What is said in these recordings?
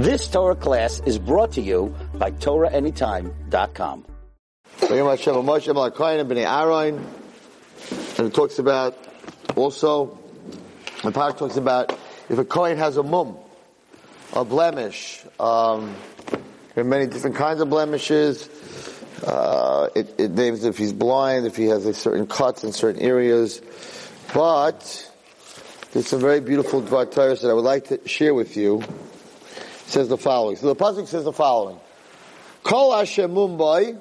This Torah class is brought to you by TorahAnytime.com. And it talks about also, the part talks about if a coin has a mum, a blemish, um, there are many different kinds of blemishes. Uh, it, it names if he's blind, if he has a certain cuts in certain areas. But there's some very beautiful Dvar that I would like to share with you. Says the following. So the pasuk says the following: Kol Hashem Mumbai.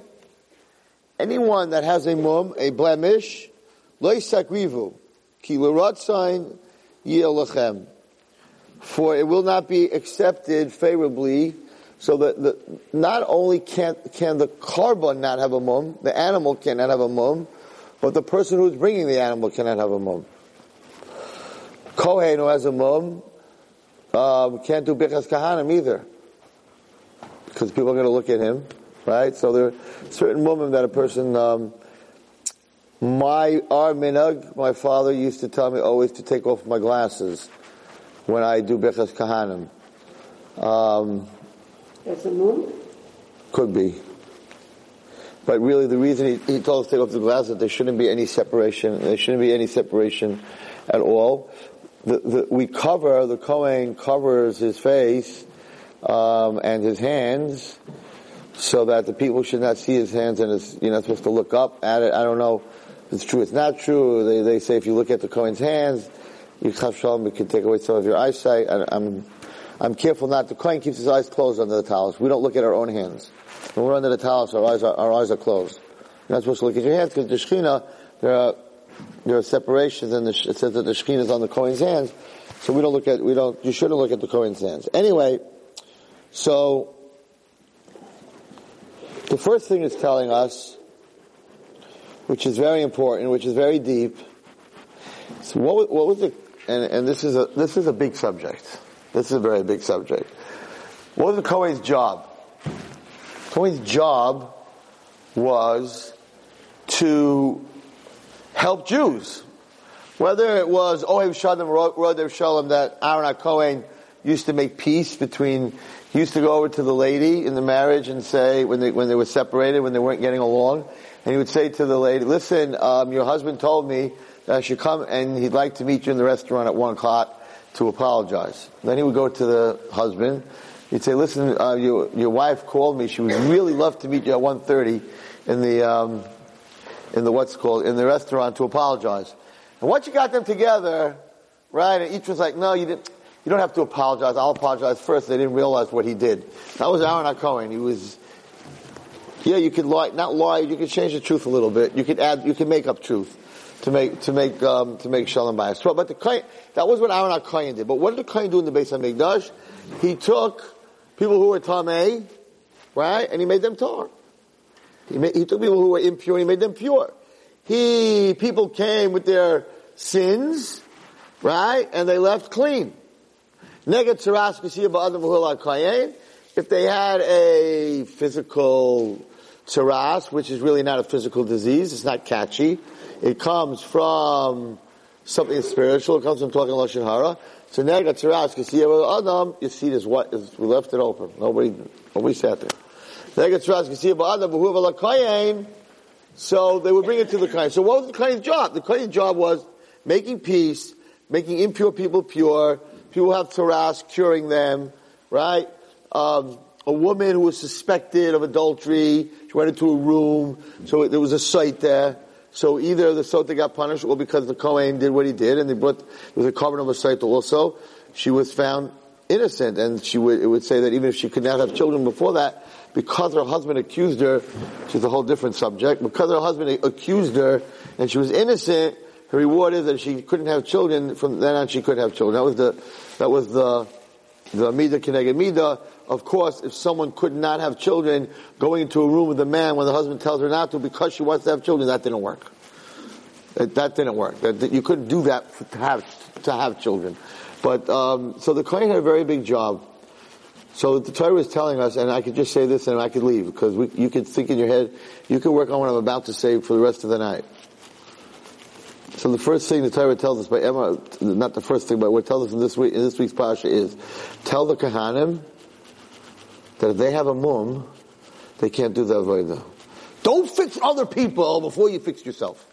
Anyone that has a mum, a blemish, loy sakrivu, ki l'ratzain yelachem. For it will not be accepted favorably so that the, not only can, can the korban not have a mum, the animal cannot have a mum, but the person who's bringing the animal cannot have a mum. Kohen who has a mum um, can't do bichas kahanim either, because people are going to look at him, right? So there are certain women that a person. Um, my our minug, my father used to tell me always to take off my glasses when I do bichas kahanim. Um, As a moon? Could be. But really the reason he, he told us to take off the glasses, there shouldn't be any separation, there shouldn't be any separation at all. The, the, we cover, the Kohen covers his face, um, and his hands, so that the people should not see his hands and his, you're not supposed to look up at it. I don't know if it's true, it's not true. They, they say if you look at the Kohen's hands, you can take away some of your eyesight. I, I'm, I'm careful not, the Kohen keeps his eyes closed under the towels. We don't look at our own hands. When we're under the towels, our eyes are, our eyes are closed. You're not supposed to look at your hands because the Shekhinah, there are, there are separations and it says that the Shekhinah is on the Kohen's hands. So we don't look at, we don't, you shouldn't look at the Kohen's hands. Anyway, so, the first thing it's telling us, which is very important, which is very deep, so what, what was the, and, and this is a, this is a big subject. This is a very big subject. What was the Kohen's job? Kohen's job was to help Jews. Whether it was Ohev Shalom, Rodef Shalom, that Aaron Cohen used to make peace between, he used to go over to the lady in the marriage and say, when they, when they were separated, when they weren't getting along, and he would say to the lady, listen, um, your husband told me that I should come and he'd like to meet you in the restaurant at one o'clock to apologize. Then he would go to the husband. He'd say, "Listen, uh, your your wife called me. She would really love to meet you at 1.30 in the um, in the what's called in the restaurant to apologize." And once you got them together, right? And each was like, "No, you didn't. You don't have to apologize. I'll apologize first. They didn't realize what he did. That was Aaron Cohen. He was." Yeah, you could lie, not lie. You could change the truth a little bit. You could add, you could make up truth to make to make um, to make shalom bayis. But the kohen, that was what Aaron HaKohen did. But what did the kohen do in the Beis Hamikdash? He took people who were tamei, right, and he made them tahor. He, made, he took people who were impure he made them pure. He people came with their sins, right, and they left clean. If they had a physical tsaras, which is really not a physical disease, it's not catchy, it comes from something spiritual. It comes from talking lashon hara. So nega tziras kisiya adam. You see this we left it open. Nobody nobody sat there. So they would bring it to the Kohen. So what was the Kohen's job? The Kohen's job was making peace, making impure people pure. People have tzaras, curing them, right? Um, a woman who was suspected of adultery, she went into a room, so there was a site there. So either the Sota got punished or because the Kohen did what he did and they brought, there was a korban of a site also, she was found innocent and she would, it would say that even if she could not have children before that, because her husband accused her, is a whole different subject, because her husband accused her and she was innocent, her reward is that she couldn't have children, from then on she couldn't have children. That was the, that was the, the Mida Keneged Mida. Of course, if someone could not have children, going into a room with a man when the husband tells her not to because she wants to have children, that didn't work. That, that didn't work. That, you couldn't do that to have to have children. But um, so the Kohen had a very big job. So the Torah is telling us, and I could just say this and I could leave because you could think in your head, you could work on what I'm about to say for the rest of the night. So the first thing the Torah tells us by Emor, not the first thing, but what tells us in this week in this week's parasha is, tell the Kahanim that if they have a mum, they can't do the avodah. Don't fix other people before you fix yourself.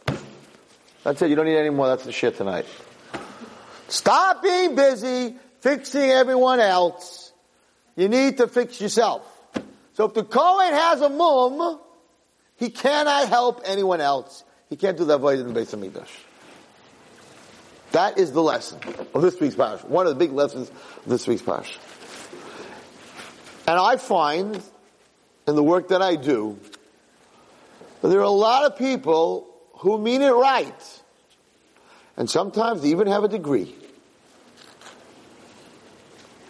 That's it. You don't need any more. That's the shit tonight. Stop being busy fixing everyone else. You need to fix yourself. So if the Kohen has a mum, he cannot help anyone else. He can't do the avodah in the Beis Hamikdash. That is the lesson of this week's parsha. One of the big lessons of this week's parsha. And I find in the work that I do that there are a lot of people who mean it right. And sometimes they even have a degree.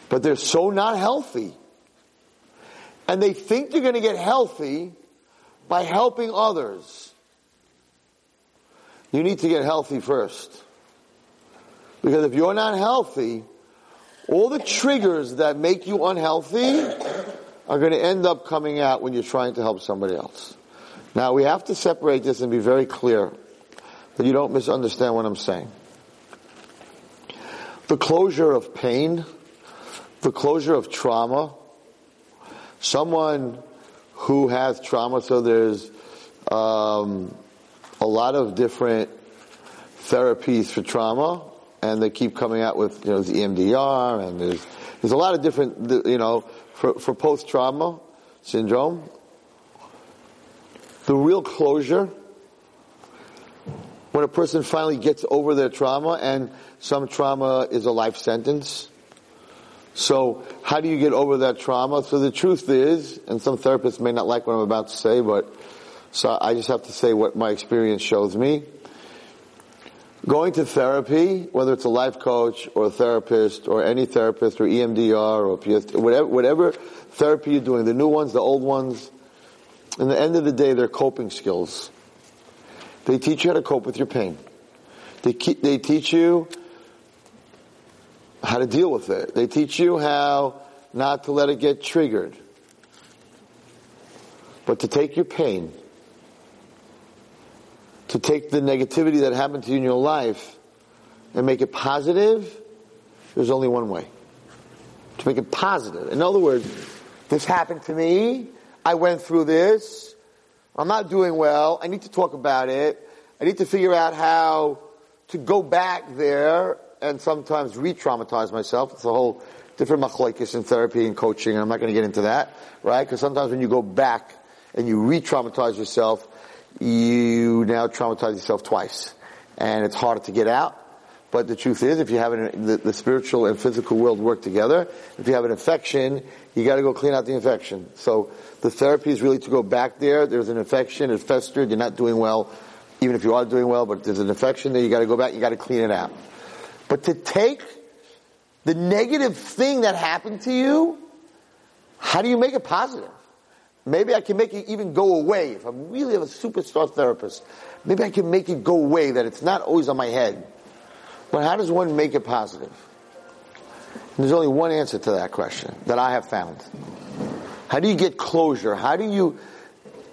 But they're so not healthy. And they think they're going to get healthy by helping others. You need to get healthy first. Because if you're not healthy, all the triggers that make you unhealthy are going to end up coming out when you're trying to help somebody else. Now we have to separate this and be very clear that you don't misunderstand what I'm saying. The closure of pain, the closure of trauma, someone who has trauma, so there's um, a lot of different therapies for trauma, and they keep coming out with you know the EMDR, and there's there's a lot of different you know for, for post trauma syndrome. The real closure when a person finally gets over their trauma, and some trauma is a life sentence. So how do you get over that trauma? So the truth is, and some therapists may not like what I'm about to say, but so I just have to say what my experience shows me. Going to therapy, whether it's a life coach or a therapist or any therapist or EMDR or PS, whatever, whatever therapy you're doing, the new ones, the old ones, in the end of the day, they're coping skills. They teach you how to cope with your pain. They, keep, they teach you how to deal with it. They teach you how not to let it get triggered. But to take your pain, to take the negativity that happened to you in your life and make it positive, there's only one way. To make it positive. In other words, this happened to me, I went through this, I'm not doing well, I need to talk about it, I need to figure out how to go back there and sometimes re-traumatize myself. It's a whole different machlokes in therapy and coaching, and I'm not going to get into that, right? Because sometimes when you go back and you re-traumatize yourself, you now traumatize yourself twice. And it's harder to get out. But the truth is, if you have an, the, the spiritual and physical world work together, if you have an infection, you gotta go clean out the infection. So the therapy is really to go back there. There's an infection, it festered, you're not doing well, even if you are doing well, but there's an infection there, you gotta go back, you gotta clean it out. But to take the negative thing that happened to you, how do you make it positive? Maybe I can make it even go away. If I'm really a superstar therapist, maybe I can make it go away that it's not always on my head. But how does one make it positive? And there's only one answer to that question that I have found. How do you get closure? How do you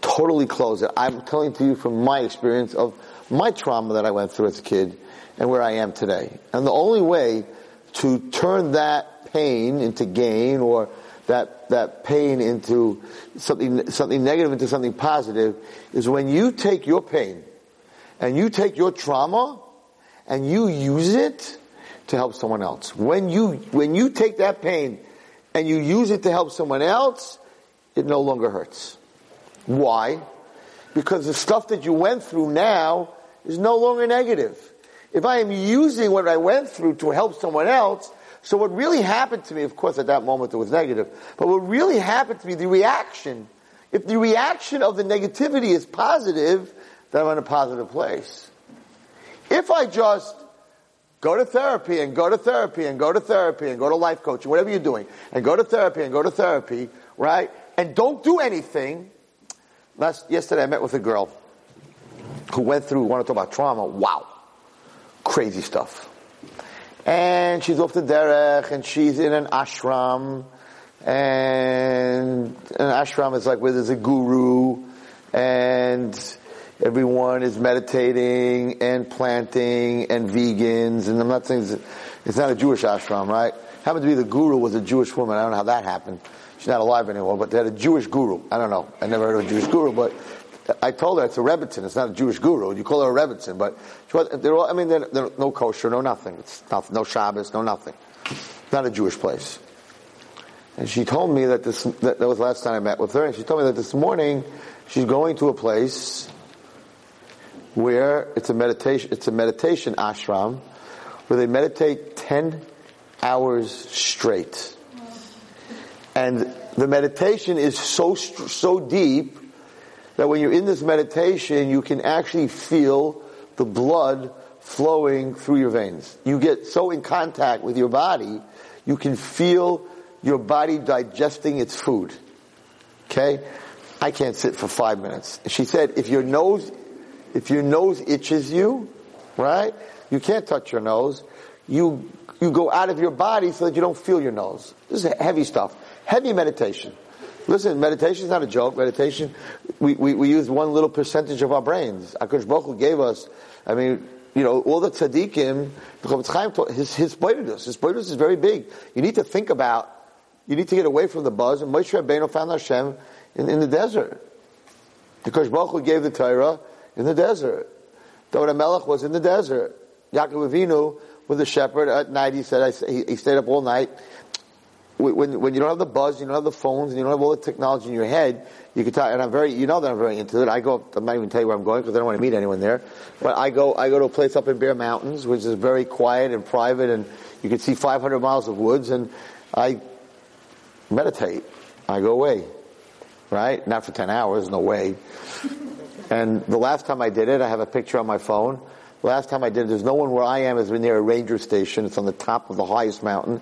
totally close it? I'm telling to you from my experience of my trauma that I went through as a kid and where I am today. And the only way to turn that pain into gain or that, that pain into something, something negative into something positive is when you take your pain and you take your trauma and you use it to help someone else. When you, when you take that pain and you use it to help someone else, it no longer hurts. Why? Because the stuff that you went through now is no longer negative. If I am using what I went through to help someone else, so what really happened to me, of course at that moment it was negative, but what really happened to me, the reaction, if the reaction of the negativity is positive, then I'm in a positive place. If I just go to therapy and go to therapy and go to therapy and go to life coaching, whatever you're doing, and go to therapy and go to therapy, right? And don't do anything. Last, yesterday I met with a girl who went through, want to talk about trauma. Wow. Crazy stuff. And she's off the derech and she's in an ashram and an ashram is like where there's a guru and everyone is meditating and planting and vegans and I'm not saying it's not a Jewish ashram, right? happened to be the guru was a Jewish woman. I don't know how that happened. She's not alive anymore, but they had a Jewish guru. I don't know. I never heard of a Jewish guru, but I told her it's a Rebbitzin. It's not a Jewish guru. You call her a Rebbitzin, but they're all, I mean, they're, they're no kosher, no nothing. It's no Shabbos, no nothing. Not a Jewish place. And she told me that this, that, that was the last time I met with her, and she told me that this morning she's going to a place where it's a meditation, it's a meditation ashram, where they meditate 10 hours straight. And the meditation is so, so deep that when you're in this meditation, you can actually feel the blood flowing through your veins. You get so in contact with your body, you can feel your body digesting its food. Okay? I can't sit for five minutes. She said, if your nose, if your nose itches you, right? You can't touch your nose. You, you go out of your body so that you don't feel your nose. This is heavy stuff. Heavy meditation. Listen, meditation is not a joke. Meditation, we, we, we use one little percentage of our brains. Akash Baruch gave us, I mean, you know, all the tzaddikim, his, his his his is very big. You need to think about, you need to get away from the buzz, and Moshe Rabbeinu found Hashem in, in the desert. Because Baruch gave the Torah in the desert. David Melech was in the desert. Yaakov Avinu with the shepherd at night, he said, he, he stayed up all night when, when you don't have the buzz, you don't have the phones, and you don't have all the technology in your head, you can talk, and I'm very, you know that I'm very into it. I go, up, I'm not even tell you where I'm going because I don't want to meet anyone there. But I go, I go to a place up in Bear Mountains, which is very quiet and private, and you can see 500 miles of woods, and I meditate. I go away. Right? Not for 10 hours, no way. And the last time I did it, I have a picture on my phone. The last time I did it, there's no one where I am is near a ranger station. It's on the top of the highest mountain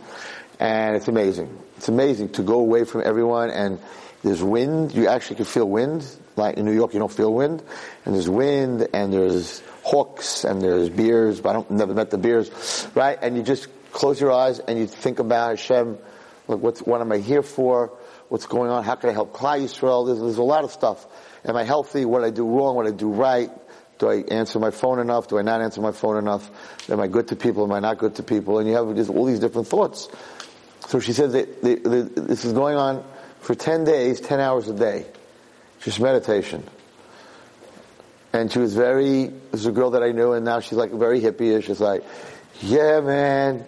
and it's amazing. It's amazing to go away from everyone and there's wind. You actually can feel wind. Like in New York, you don't feel wind. And there's wind and there's hawks and there's beers, but I don't, never met the beers, right? And you just close your eyes and you think about Hashem. Like, what's, what am I here for? What's going on? How can I help Klal Yisrael? There's, there's a lot of stuff. Am I healthy? What do I do wrong? What I do right? Do I answer my phone enough? Do I not answer my phone enough? Am I good to people? Am I not good to people? And you have just all these different thoughts. So she said that the, the, this is going on for 10 days, 10 hours a day. Just meditation. And she was very, this is a girl that I knew and now she's like very hippie-ish. She's like, yeah man,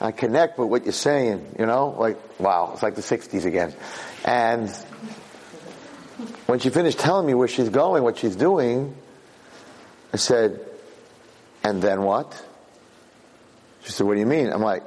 I connect with what you're saying, you know? Like, wow, it's like the 60s again. And when she finished telling me where she's going, what she's doing, I said, and then what? She said, what do you mean? I'm like,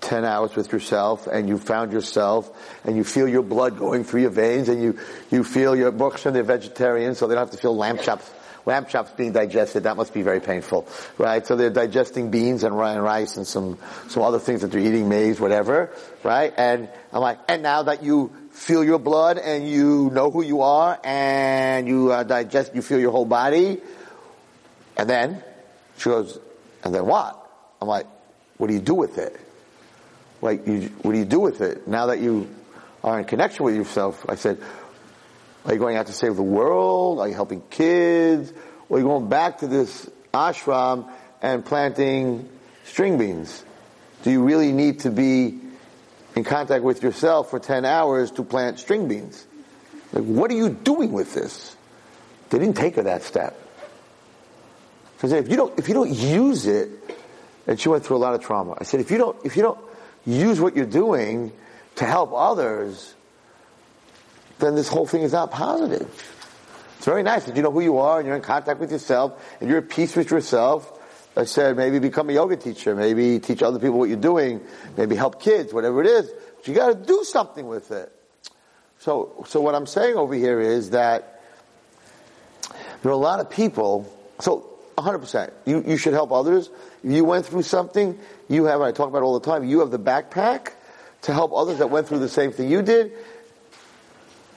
10 hours with yourself and you found yourself and you feel your blood going through your veins and you, you feel your books and they're vegetarian so they don't have to feel lamb chops, lamb chops being digested. That must be very painful, right? So they're digesting beans and rice and some, some other things that they're eating, maize, whatever, right? And I'm like, and now that you feel your blood and you know who you are and you uh, digest, you feel your whole body. And then she goes, and then what? I'm like, what do you do with it? like, you, what do you do with it now that you are in connection with yourself? I said, are you going out to save the world? Are you helping kids? Or are you going back to this ashram and planting string beans? Do you really need to be in contact with yourself for 10 hours to plant string beans? Like, what are you doing with this? They didn't take her that step. Because if you don't, if you don't use it, and she went through a lot of trauma. I said, if you don't, if you don't use what you're doing to help others, then this whole thing is not positive. It's very nice that you know who you are and you're in contact with yourself and you're at peace with yourself. I said maybe become a yoga teacher, maybe teach other people what you're doing, maybe help kids, whatever it is. But you gotta do something with it. So, so what I'm saying over here is that there are a lot of people, so 100%. You, you should help others. If you went through something, you have, I talk about all the time, you have the backpack to help others that went through the same thing you did.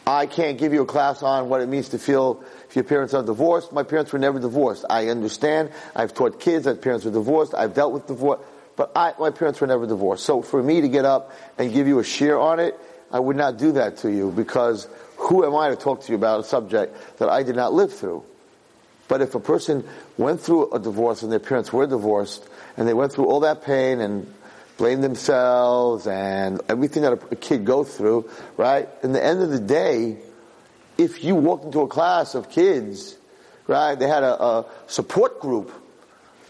I can't give you a class on what it means to feel if your parents are divorced. My parents were never divorced. I understand. I've taught kids that parents were divorced. I've dealt with divorce. But I, my parents were never divorced. So for me to get up and give you a share on it, I would not do that to you because who am I to talk to you about a subject that I did not live through? But if a person went through a divorce and their parents were divorced and they went through all that pain and blame themselves and everything that a kid goes through, right? In the end of the day, if you walked into a class of kids, right, they had a, a support group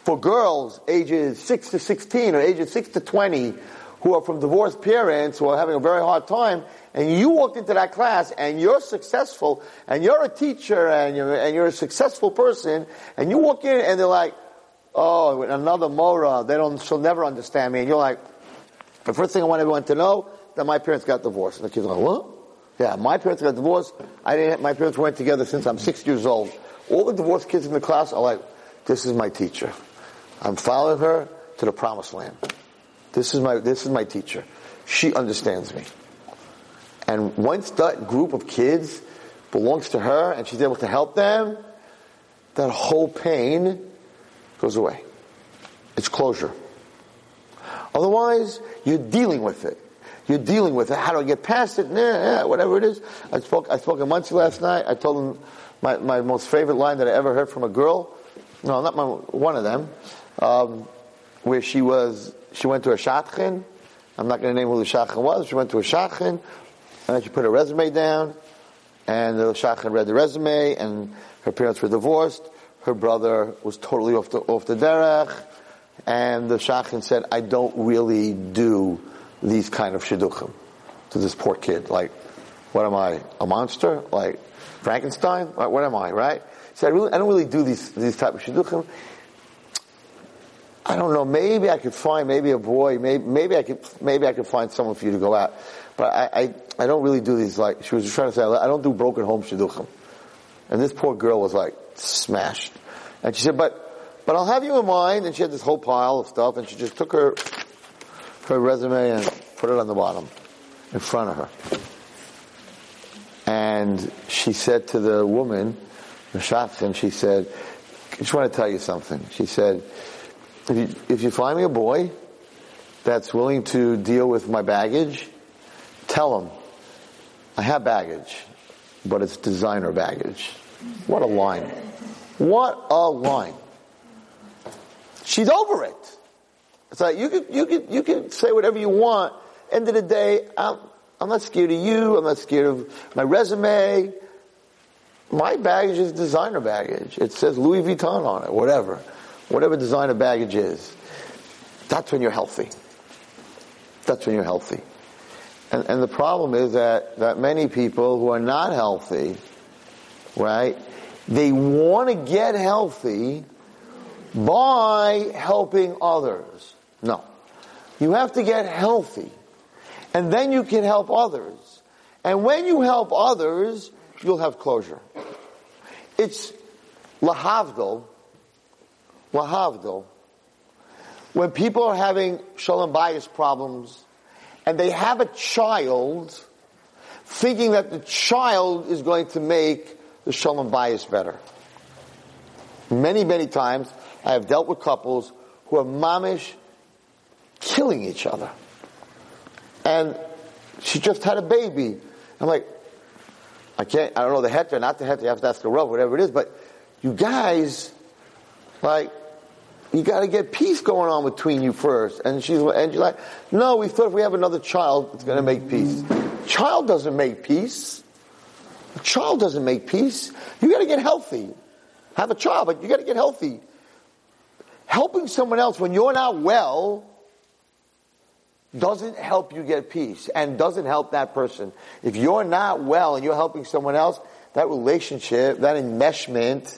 for girls ages 6 to 16 or ages 6 to 20 who are from divorced parents who are having a very hard time, and you walked into that class and you're successful and you're a teacher and you're, and you're a successful person and you walk in and they're like, oh, another Mora, they don't, she'll never understand me. And you're like, the first thing I want everyone to know that my parents got divorced. And the kids are like, what? Yeah, my parents got divorced. I didn't, my parents weren't together since I'm six years old. All the divorced kids in the class are like, this is my teacher. I'm following her to the promised land. This is my, this is my teacher. She understands me. And once that group of kids belongs to her and she's able to help them, that whole pain goes away. It's closure. Otherwise, you're dealing with it. You're dealing with it. How do I get past it? Nah, whatever it is. I spoke, I spoke to Muncie last night. I told him my, my most favorite line that I ever heard from a girl. No, not my, one of them. Um, where she was, she went to a shadchan. I'm not going to name who the shadchan was. She went to a shadchan, and she put her resume down, and the shadchan read the resume, and her parents were divorced. Her brother was totally off the, off the derech, and the shadchan said, I don't really do these kind of shidduchim to this poor kid. Like, what am I, a monster? Like, Frankenstein? Like, what am I, right? He said, I, really, I don't really do these, these type of shidduchim. I don't know, maybe I could find maybe a boy, maybe, maybe I could, maybe I could find someone for you to go out. But I, I, I don't really do these like, she was just trying to say, I don't do broken home shidduchim. And this poor girl was like smashed. And she said, but, but I'll have you in mind. And she had this whole pile of stuff and she just took her, her resume and put it on the bottom in front of her. And she said to the woman, shadchan, she said, I just want to tell you something. She said, if you, if you find me a boy that's willing to deal with my baggage, tell him, I have baggage, but it's designer baggage. What a line. What a line. She's over it. It's like you could, you could, you could say whatever you want. End of the day, I'm, I'm not scared of you. I'm not scared of my resume. My baggage is designer baggage. It says Louis Vuitton on it, whatever whatever designer baggage is, that's when you're healthy. That's when you're healthy. And, and the problem is that, that many people who are not healthy, right, they want to get healthy by helping others. No. You have to get healthy. And then you can help others. And when you help others, you'll have closure. It's lahavdil Lahavdil, when people are having shalom bayis problems and they have a child thinking that the child is going to make the shalom bayis better. Many, many times I have dealt with couples who are mamish killing each other. And she just had a baby. I'm like, I can't, I don't know the heter, not the heter, you have to ask the Rav, whatever it is, but you guys, like, you got to get peace going on between you first. And she's and she's like, no, we thought if we have another child, it's to make peace. Child doesn't make peace. Child doesn't make peace. You got to get healthy. Have a child, but you got to get healthy. Helping someone else when you're not well doesn't help you get peace and doesn't help that person. If you're not well and you're helping someone else, that relationship, that enmeshment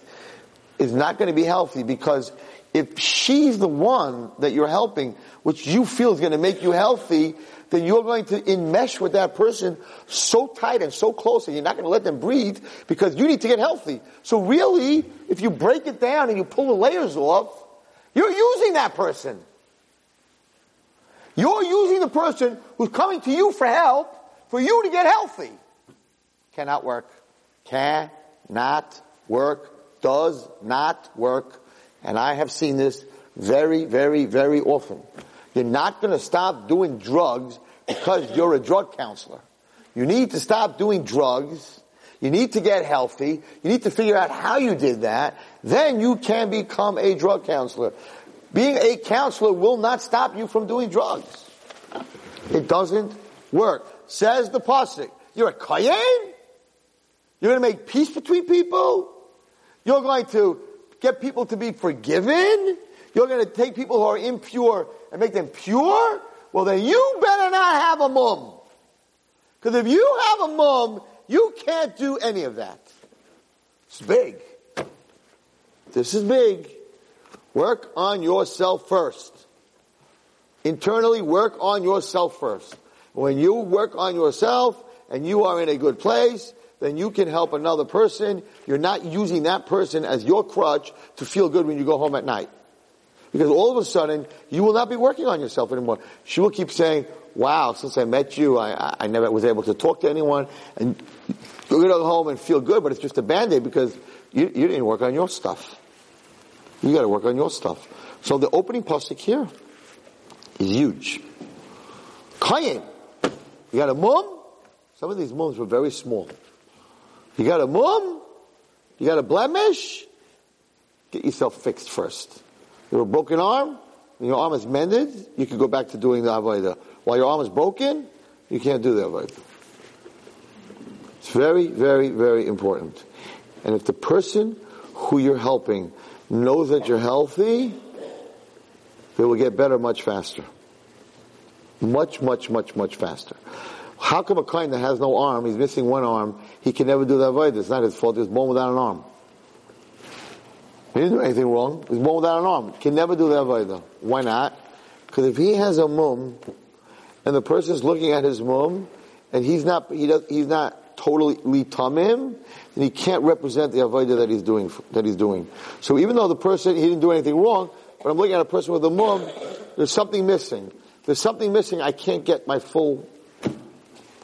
is not going to be healthy because if she's the one that you're helping, which you feel is going to make you healthy, then you're going to enmesh with that person so tight and so close and you're not going to let them breathe because you need to get healthy. So really, if you break it down and you pull the layers off, you're using that person. You're using the person who's coming to you for help for you to get healthy. Cannot work. Cannot work. Does not work. And I have seen this very, very, very often. You're not going to stop doing drugs because you're a drug counselor. You need to stop doing drugs. You need to get healthy. You need to figure out how you did that. Then you can become a drug counselor. Being a counselor will not stop you from doing drugs. It doesn't work. Says the pasuk. You're a Kohen. You're going to make peace between people. You're going to get people to be forgiven. You're going to take people who are impure and make them pure. Well, then you better not have a mum. Because if you have a mum, you can't do any of that. It's big. This is big. Work on yourself first. Internally, work on yourself first. When you work on yourself and you are in a good place, then you can help another person. You're not using that person as your crutch to feel good when you go home at night. Because all of a sudden, you will not be working on yourself anymore. She will keep saying, wow, since I met you, I, I never was able to talk to anyone. And you're going to go home and feel good, but it's just a band-aid because you, you didn't work on your stuff. You got to work on your stuff. So the opening pasuk here is huge. Kohen. You got a mum? Some of these mums were very small. You got a mum? You got a blemish? Get yourself fixed first. You have a broken arm? When your arm is mended, you can go back to doing the Avodah. While your arm is broken, you can't do the Avodah. It's very, very, very important. And if the person who you're helping knows that you're healthy, they will get better much faster. Much, much, much, much faster. How come a client that has no arm, he's missing one arm, he can never do the avodah? It's not his fault, he's born without an arm. He didn't do anything wrong. He's born without an arm. Can never do the avodah. Why not? Because if he has a mum, and the person's looking at his mum, and he's not, he does, he's not totally tamim, then he can't represent the avodah that he's doing, that he's doing. So even though the person, he didn't do anything wrong, but I'm looking at a person with a mum, there's something missing. There's something missing, I can't get my full,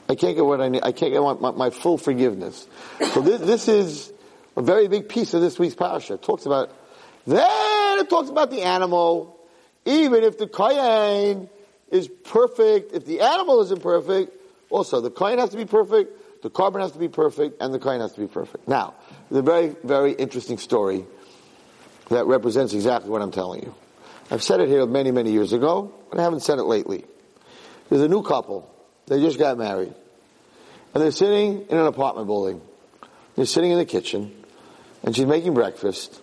I can't get what I need, I can't get my, my, my full forgiveness. So this, this is, a very big piece of this week's parasha. It talks about, then it talks about the animal. Even if the kohen is perfect, if the animal isn't perfect, also the kohen has to be perfect, the korban has to be perfect, and the kohen has to be perfect. Now, a very, very interesting story that represents exactly what I'm telling you. I've said it here many, many years ago, but I haven't said it lately. There's a new couple. They just got married. And they're sitting in an apartment building. They're sitting in the kitchen and she's making breakfast.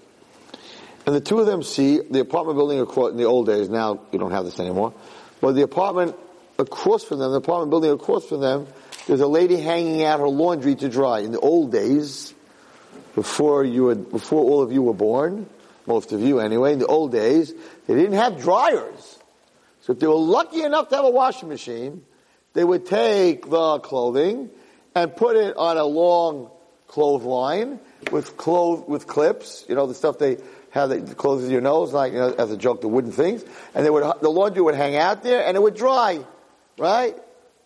And the two of them see the apartment building across, in the old days, now you don't have this anymore, but the apartment across from them, the apartment building across from them, there's a lady hanging out her laundry to dry. In the old days, before you were, before all of you were born, most of you anyway, in the old days, they didn't have dryers. So if they were lucky enough to have a washing machine, they would take the clothing and put it on a long clothesline with clothes with clips, you know, the stuff they have that closes your nose, like you know, as a joke, the wooden things, and they would the laundry would hang out there and it would dry, right?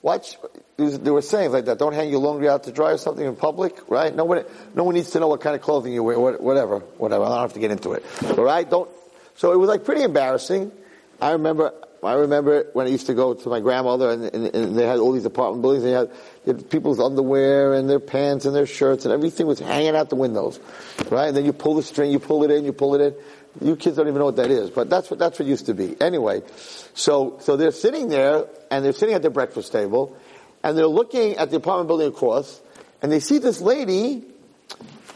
Watch, they were saying like that. Don't hang your laundry out to dry or something in public, right? No one, no one needs to know what kind of clothing you wear, whatever, whatever. I don't have to get into it, all right? Don't. So it was like pretty embarrassing. I remember I remember when I used to go to my grandmother and, and, and they had all these apartment buildings. Had, they had, people's underwear and their pants and their shirts and everything was hanging out the windows, right? And then you pull the string, you pull it in, you pull it in. You kids don't even know what that is, but that's what that's what used to be. Anyway, so so they're sitting there and they're sitting at their breakfast table, and they're looking at the apartment building across, and they see this lady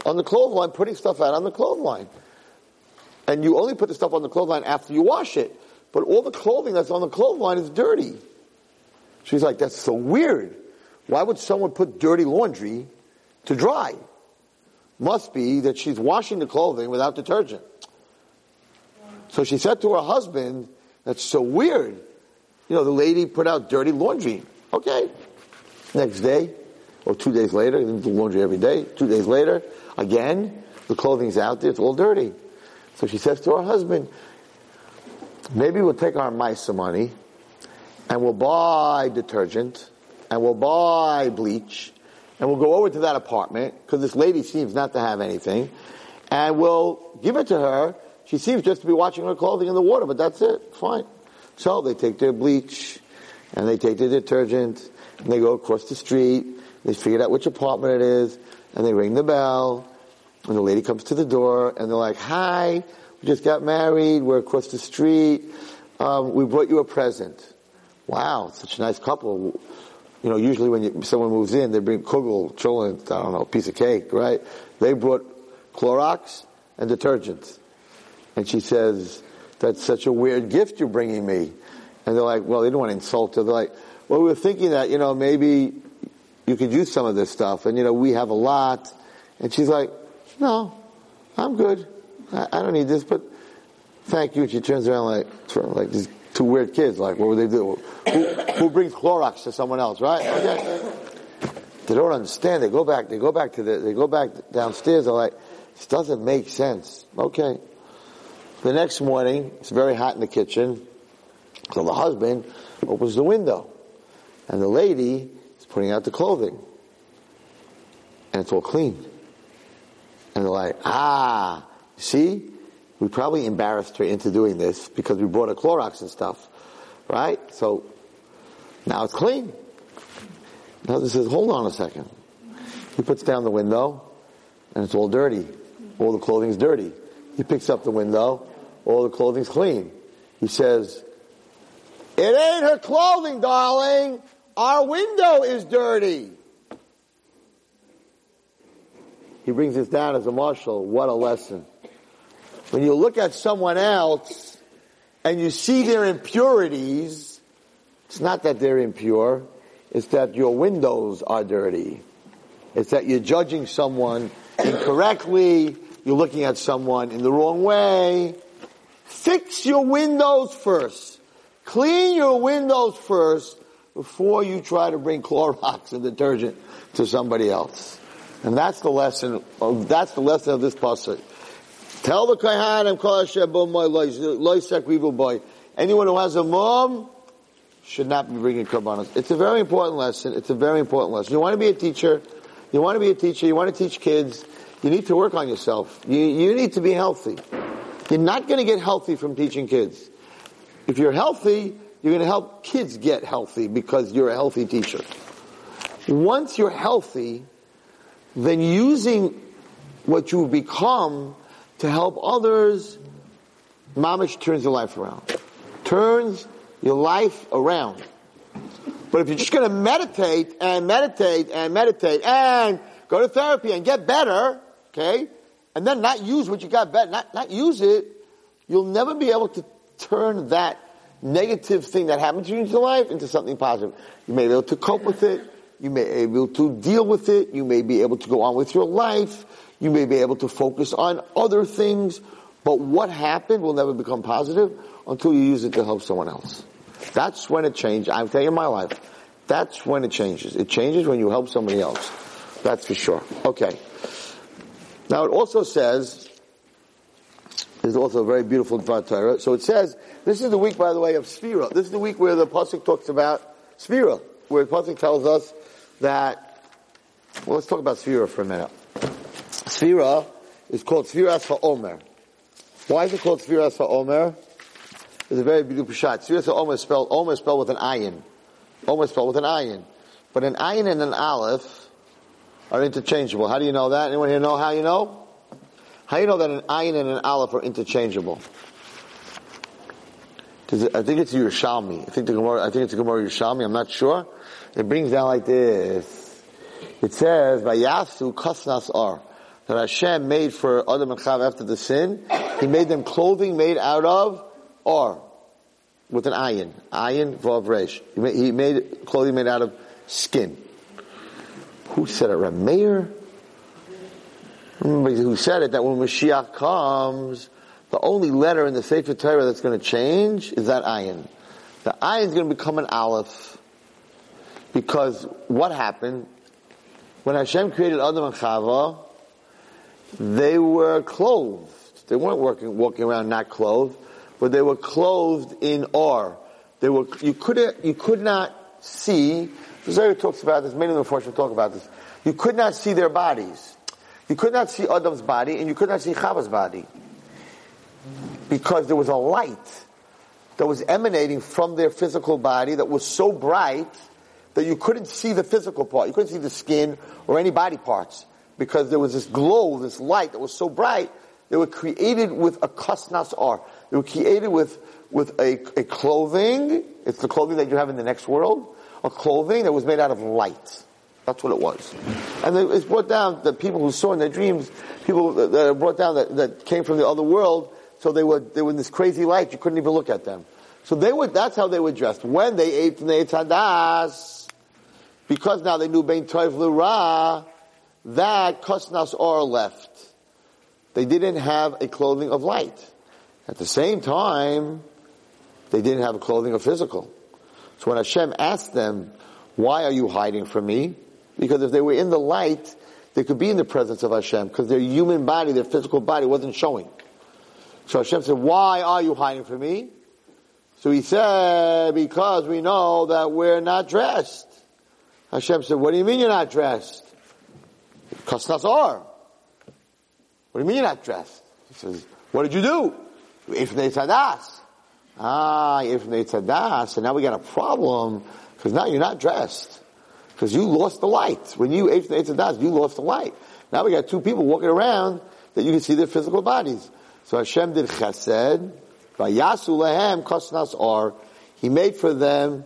on the clothesline putting stuff out on the clothesline. And you only put the stuff on the clothesline after you wash it but all the clothing that's on the clothesline is dirty. She's like, that's so weird. Why would someone put dirty laundry to dry? Must be that she's washing the clothing without detergent. So she said to her husband, that's so weird. You know, the lady put out dirty laundry. Okay. Next day, or two days later, didn't do laundry every day. Two days later, again, the clothing's out there, it's all dirty. So she says to her husband, maybe we'll take our mice money and we'll buy detergent and we'll buy bleach and we'll go over to that apartment because this lady seems not to have anything and we'll give it to her. She seems just to be washing her clothing in the water, but that's it. Fine. So they take their bleach and they take their detergent and they go across the street. They figure out which apartment it is and they ring the bell and the lady comes to the door and they're like, hi, We just got married. We're across the street. Um, we brought you a present. Wow, such a nice couple. You know, usually when you, someone moves in, they bring kugel, children, I don't know, a piece of cake, right? They brought Clorox and detergent. And she says, that's such a weird gift you're bringing me. And they're like, well, they don't want to insult her. They're like, well, we were thinking that, you know, maybe you could use some of this stuff. And, you know, we have a lot. And she's like, no, I'm good. I, I don't need this, but thank you. And she turns around like, like these two weird kids. Like, what would they do? Who, who brings Clorox to someone else, right? Okay. They don't understand. They go back, they go back to the, they go back downstairs. They're like, this doesn't make sense. Okay. The next morning, it's very hot in the kitchen. So the husband opens the window. And the lady is putting out the clothing. And it's all clean. And they're like, ah, see? We probably embarrassed her into doing this because we brought her Clorox and stuff. Right? So, now it's clean. Now this says, hold on a second. He puts down the window and it's all dirty. All the clothing's dirty. He picks up the window, all the clothing's clean. He says, it ain't her clothing, darling. Our window is dirty. He brings this down as a mashal. What a lesson. When you look at someone else and you see their impurities, it's not that they're impure, it's that your windows are dirty. It's that you're judging someone incorrectly, you're looking at someone in the wrong way. Fix your windows first. Clean your windows first before you try to bring Clorox and detergent to somebody else. And that's the lesson of, that's the lesson of this pasuk. Tell the Kohanim, Kol Hashem, boy. Anyone who has a mom should not be bringing korbanos. It's a very important lesson. It's a very important lesson. You want to be a teacher. You want to be a teacher. You want to teach kids. You need to work on yourself. You, you need to be healthy. You're not going to get healthy from teaching kids. If you're healthy, you're going to help kids get healthy because you're a healthy teacher. Once you're healthy, then using what you become to help others, mamish turns your life around. Turns your life around. But if you're just going to meditate and meditate and meditate and go to therapy and get better, okay, and then not use what you got better, not, not use it, you'll never be able to turn that negative thing that happened to you in your life into something positive. You may be able to cope with it. You may be able to deal with it. You may be able to go on with your life. You may be able to focus on other things. But what happened will never become positive until you use it to help someone else. That's when it changes. I'm telling you my life. That's when it changes. It changes when you help somebody else. That's for sure. Okay. Now it also says, there's also a very beautiful Torah. So it says, this is the week, by the way, of Sphira. This is the week where the Pasuk talks about Sphira, where the Pasuk tells us that, well, let's talk about Sphira for a minute. Sphira is called Sfiras HaOmer. Why is it called Sfiras HaOmer? It's a very beautiful shot. Sfiras HaOmer is spelled, Omer is spelled with an ayin. Omer is spelled with an ayin. But an ayin and an aleph are interchangeable. How do you know that? Anyone here know how you know? How you know that an ayin and an aleph are interchangeable? I think it's Yerushalmi. I think the Gemara, I think it's Gemara Yerushalmi. I'm not sure. It brings down like this. It says, "Vayasu kasnas ar." That Hashem made for Adam and Chav after the sin. He made them clothing made out of or with an ayin, ayin vav resh. He made, clothing made out of skin. Who said it? Rameir. Remember who said it? That when Mashiach comes, the only letter in the Sefer Torah that's going to change is that ayin. The ayin is going to become an aleph. Because what happened? When Hashem created Adam and Chava, they were clothed. They weren't working, walking around not clothed, but they were clothed in or. They were, you could you could not see, Zohar talks about this, many of the Mepharshim talk about this, you could not see their bodies. You could not see Adam's body, and you could not see Chava's body because there was a light that was emanating from their physical body that was so bright that you couldn't see the physical part. You couldn't see the skin or any body parts because there was this glow, this light that was so bright they were created with a kasnas ar. They were created with, with a, a clothing, it's the clothing that you have in the next world, a clothing that was made out of light. That's what it was. And it's brought down the people who saw in their dreams, people that are brought down that, that came from the other world, so they were, they were in this crazy light, you couldn't even look at them. So they would, that's how they were dressed. When they ate from the Eitz because now they knew Bein Tov Ra, that Kosnas Or left. They didn't have a clothing of light. At the same time, they didn't have a clothing of physical. So when Hashem asked them, why are you hiding from me? Because if they were in the light, they could be in the presence of Hashem because their human body, their physical body wasn't showing. So Hashem said, why are you hiding from me? So he said, because we know that we're not dressed. Hashem said, what do you mean you're not dressed? Are. What do you mean you're not dressed? He says, what did you do? The Tzadas. Ah, the Tzadas, and now we got a problem, because now you're not dressed. Because you lost the light. When you ate the Tzadas, you lost the light. Now we got two people walking around that you can see their physical bodies. So Hashem did chesed, Vayasu lehem kosnas or. He made for them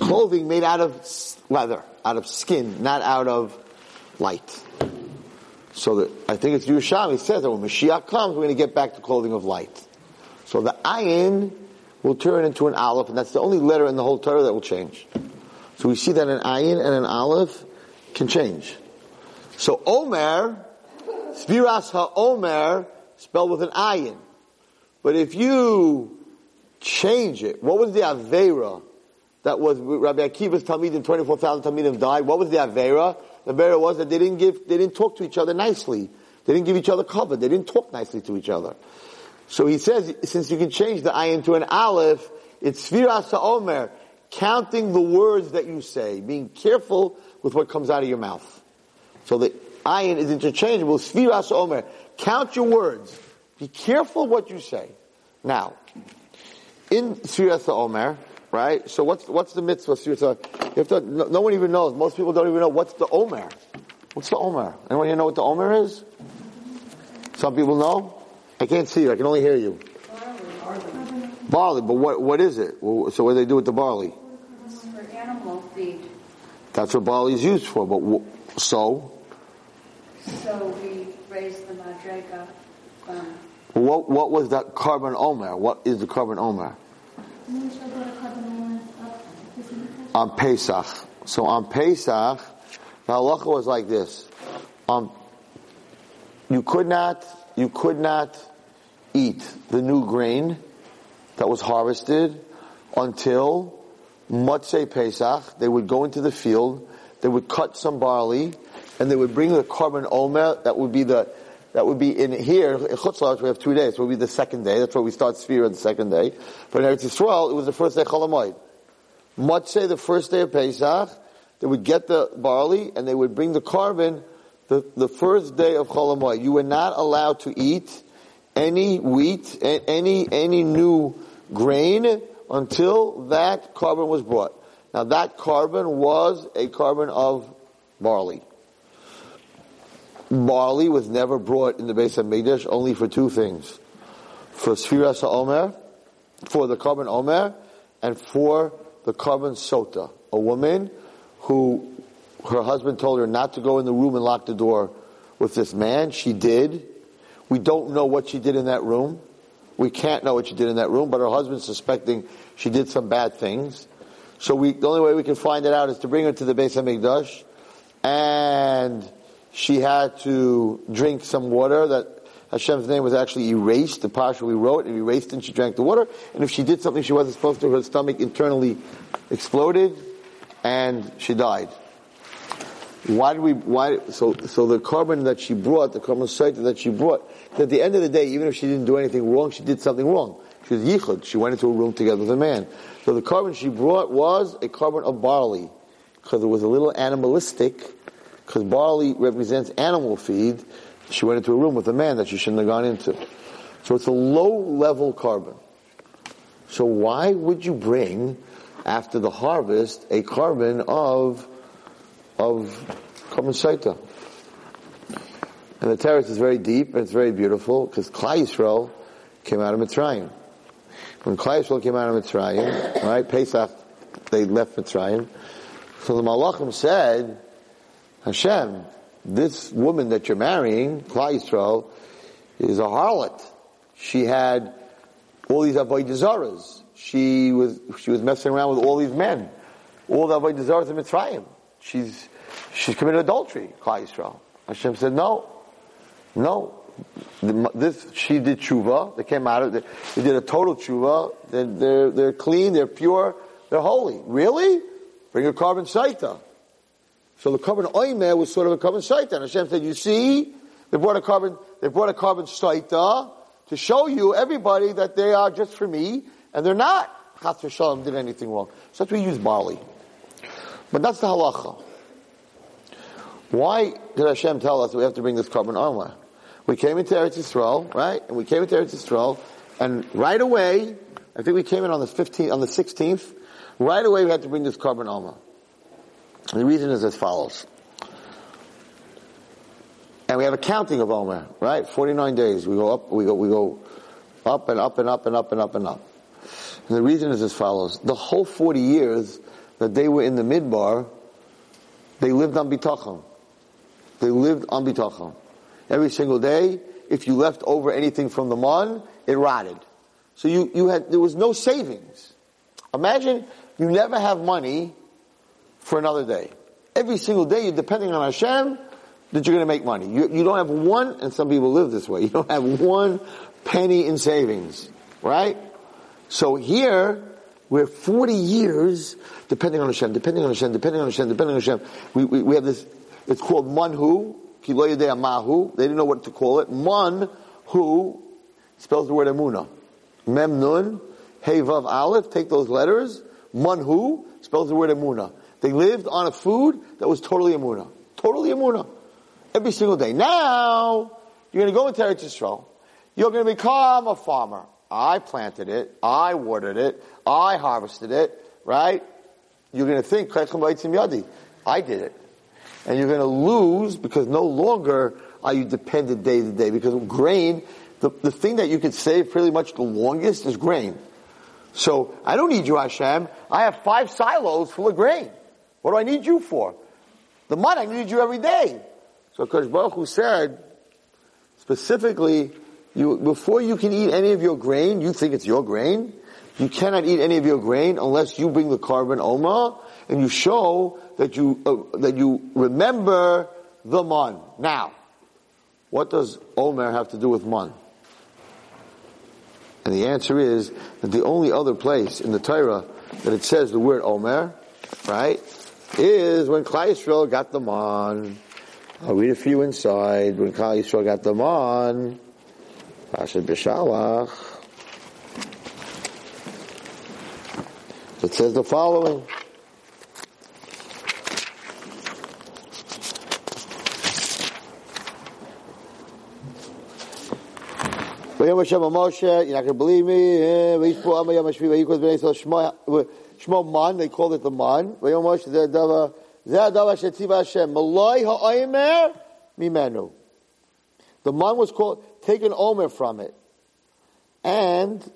clothing made out of leather, out of skin, not out of light. So that, I think it's Yerushalmi says that when Mashiach comes, we're going to get back to clothing of light. So the ayin will turn into an aleph, and that's the only letter in the whole Torah that will change. So we see that an ayin and an aleph can change. So Omer, Sfiras HaOmer, spelled with an ayin. But if you change it, what was the Avera that was Rabbi Akiva's Talmidim, 24,000 Talmidim died? What was the Avera? The Avera was that they didn't give, they didn't talk to each other nicely. They didn't give each other cover. They didn't talk nicely to each other. So he says, since you can change the ayin to an aleph, it's Sfiras Omer, counting the words that you say, being careful with what comes out of your mouth. So the ayin is interchangeable, Sfiras Omer. Count your words. Be careful what you say. Now, in Sfiras Omer, right? So what's what's the mitzvah? You have to. No, no, one even knows. Most people don't even know what's the Omer. What's the Omer? Anyone here know what the Omer is? Some people know. I can't see you. I can only hear you. Barley. Barley, but what what is it? So what do they do with the barley? For animal feed. That's what barley is used for. But so. So we raise the madrega. Um, what, what was that korban omer? What is the korban omer? On Pesach. So on Pesach, the halacha was like this. Um, you could not, you could not eat the new grain that was harvested until Motzei Pesach. They would go into the field, they would cut some barley, and they would bring the korban omer, that would be the, that would be in here, in Chutzlach, we have two days. It would be the second day. That's where we start Sfira on the second day. But in Eretz Yisrael, it was the first day Cholamoid. say the first day of Pesach, they would get the barley and they would bring the korban the, the first day of Cholamoid. You were not allowed to eat any wheat, any, any new grain until that korban was brought. Now that korban was a korban of barley barley was never brought in the Beis Hamikdash only for two things. For Sfiras Omer, for the korban Omer, and for the korban Sota. A woman who her husband told her not to go in the room and lock the door with this man. She did. We don't know what she did in that room. We can't know what she did in that room, but her husband's suspecting she did some bad things. So we, the only way we can find it out is to bring her to the Beis Hamikdash and she had to drink some water that Hashem's name was actually erased. The parsha we wrote and erased, and she drank the water. And if she did something she wasn't supposed to, her stomach internally exploded, and she died. Why did we? Why? So, so the korban that she brought, the korban site that she brought, at the end of the day, even if she didn't do anything wrong, she did something wrong. She was yichud. She went into a room together with a man. So the korban she brought was a korban of barley, because it was a little animalistic because barley represents animal feed, she went into a room with a man that she shouldn't have gone into. So it's a low level korban. So why would you bring, after the harvest, a korban of, of saita? And the teretz is very deep and it's very beautiful because Klal Yisrael came out of Mitzrayim. When Klal Yisrael came out of Mitzrayim, right, Pesach, they left Mitzrayim. So the Malachim said, Hashem, this woman that you're marrying, Yisrael, is a harlot. She had all these avoydazaras. She was she was messing around with all these men, all the avodah zaras in Mitzrayim. She's she's committed adultery. Yisrael. Hashem said, no, no. This she did tshuva. They came out of. They did a total tshuva. They're, they're they're clean. They're pure. They're holy. Really? Bring a korban saita. So the korban oimer was sort of a korban saita. And Hashem said, you see, they brought a korban, they brought a korban saita to show you, everybody, that they are just for me, and they're not. Chas Shalom did anything wrong. So that's why we use barley. But that's the halacha. Why did Hashem tell us we have to bring this korban omer? We came into Eretz Yisrael, right? And we came into Eretz Yisrael, and right away, I think we came in on the 15th, on the 16th, right away we had to bring this korban omer. The reason is as follows. And we have a counting of Omer, right? 49 days. We go up, we go, we go up and up and up and up and up and up. And the reason is as follows. The whole 40 years that they were in the midbar, they lived on bitachon. They lived on bitachon. Every single day, if you left over anything from the mon, it rotted. So you, you had, there was no savings. Imagine you never have money for another day. Every single day you're depending on Hashem that you're going to make money. You, you don't have one, and some people live this way, you don't have one penny in savings. Right? So here, we're 40 years depending on Hashem, depending on Hashem, depending on Hashem, depending on Hashem. We, we, we have this, it's called manhu, kiloyadei mahu. They didn't know what to call it. Manhu spells the word emuna. Mem nun, hey vav aleph, take those letters. Manhu spells the word emuna. They lived on a food that was totally emuna. Totally emuna. Every single day. Now, you're going to go into Eretz Yisrael. You're going to become a farmer. I planted it. I watered it. I harvested it. Right? You're going to think, I did it. And you're going to lose because no longer are you dependent day to day. Because grain, the, the thing that you could save pretty much the longest is grain. So I don't need you, Hashem. I have five silos full of grain. What do I need you for? The money, I need you every day. So Kosh Baruch said, specifically, you, before you can eat any of your grain, you think it's your grain. You cannot eat any of your grain unless you bring the korban oma and you show that you uh, that you remember the man. Now, what does Omer have to do with man? And the answer is that the only other place in the Torah that it says the word Omer, right, is when Klal Yisrael got them on. I'll read a few inside. When Klal Yisrael got the man, Parsha B'Shalach, it says the following. You're not going to believe me. Shmo Man, they called it the Man. The Man was called, taken Omer from it. And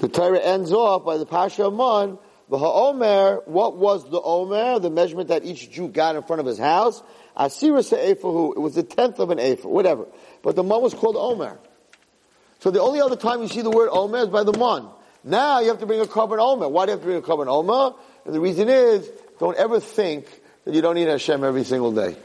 the Torah ends off by the Parsha Man, the Omer, what was the Omer? The measurement that each Jew got in front of his house. Asira Se'efahu, it was the tenth of an Ephah, whatever. But the man was called Omer. So the only other time you see the word Omer is by the man. Now you have to bring a korban Omer. Why do you have to bring a korban Omer? And the reason is, don't ever think that you don't need Hashem every single day.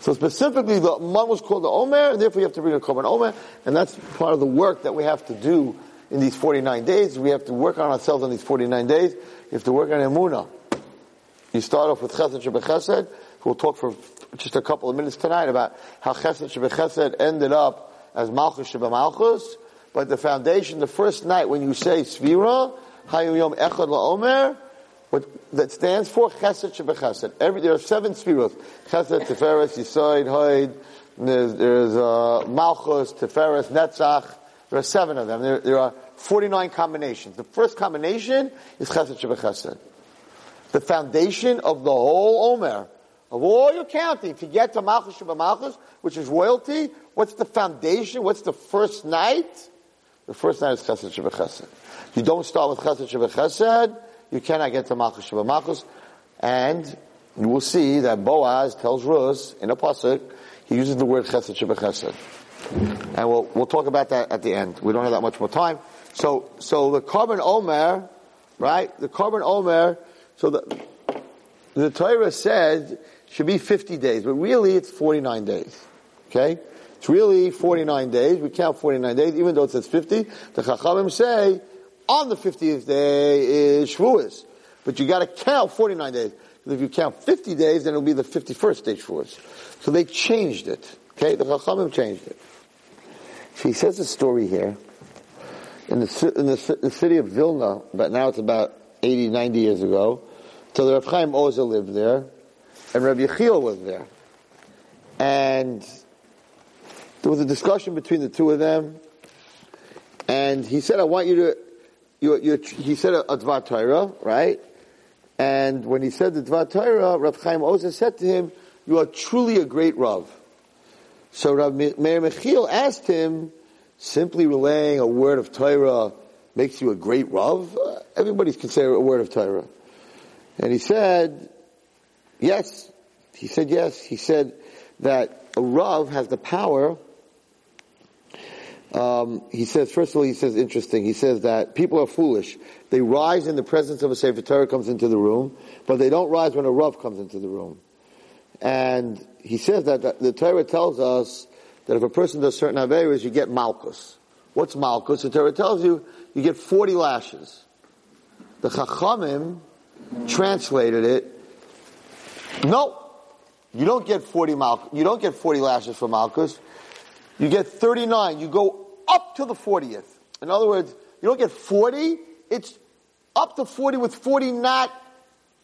So specifically, the man was called the Omer, and therefore you have to bring a korban Omer, and that's part of the work that we have to do in these 49 days. We have to work on ourselves on these 49 days. You have to work on Emunah. You start off with Chesed Shebechesed. We'll talk for just a couple of minutes tonight about how Chesed Shebechesed ended up as Malchus Shebemalchus. But the foundation, the first night when you say Svira, Hayom Yom Echad LaOmer, what that stands for Chesed Shebechesed. Every, there are seven Sfiros. Chesed, Tiferes, Yisoid, Hoid, there's, there's uh, Malchus, Tiferes, Netzach. There are seven of them. There, there are 49 combinations. The first combination is Chesed Shebechesed. The foundation of the whole Omer of all your counting to get to Malchus Malchus, which is royalty, what's the foundation? What's the first night? The first night is Chesed Shebechesed. You don't start with Chesed Shebechesed, you cannot get to Malchus Shabbat and you will see that Boaz tells Rus in a pasuk, he uses the word Chesed Shebechesed. And we'll, we'll talk about that at the end. We don't have that much more time. So, so the korban Omer, right? The korban Omer, so the, the Torah said should be 50 days, but really it's 49 days. Okay? It's really 49 days. We count 49 days, even though it says 50. The Chachamim say on the 50th day is Shavuos. But you gotta count 49 days. If you count 50 days, then it'll be the 51st day Shavuos. So they changed it. Okay? The Chachamim changed it. So he says a story here. In the, in the, the city of Vilna, but now it's about 80, 90 years ago, so the Rav Chaim Ozer lived there, and Rabbi Yechiel was there. And there was a discussion between the two of them, and he said, I want you to, you, you, he said a, a Dvar Torah, right? And when he said the Dvar Torah, Rav Chaim Ozer said to him, you are truly a great Rav. So Rav Meir asked him, simply relaying a word of Torah makes you a great Rav? Everybody's considered a word of Torah. And he said, yes. He said yes. He said that a Rav has the power um, he says, first of all, he says interesting. He says that people are foolish. They rise in the presence of a Sefer Torah comes into the room, but they don't rise when a Rav comes into the room. And he says that the Torah tells us that if a person does certain averas, you get malchus. What's malchus? The Torah tells you you get 40 lashes. The Chachamim translated it. No, you don't get 40 mal- You don't get 40 lashes for malchus. You get 39. You go up to the 40th. In other words, you don't get 40. It's up to 40 with 40 not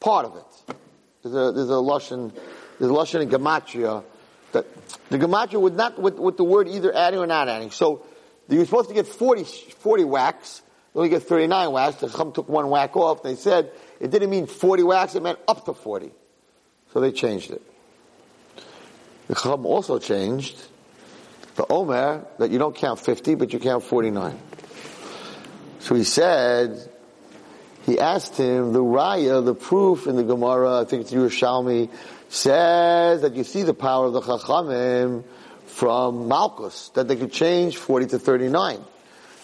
part of it. There's a, there's a Lashon, there's a Lashon in Gematria that the Gematria would not, with, with the word either adding or not adding. So you're supposed to get 40, 40 whacks. You only get 39 whacks. The Chum took one whack off. They said it didn't mean 40 whacks, it meant up to 40. So they changed it. The Chum also changed the Omer that you don't count 50, but you count 49. So he said, he asked him, the Raya, the proof in the Gemara, I think it's Yerushalmi, says that you see the power of the Chachamim from Malchus, that they could change 40 to 39.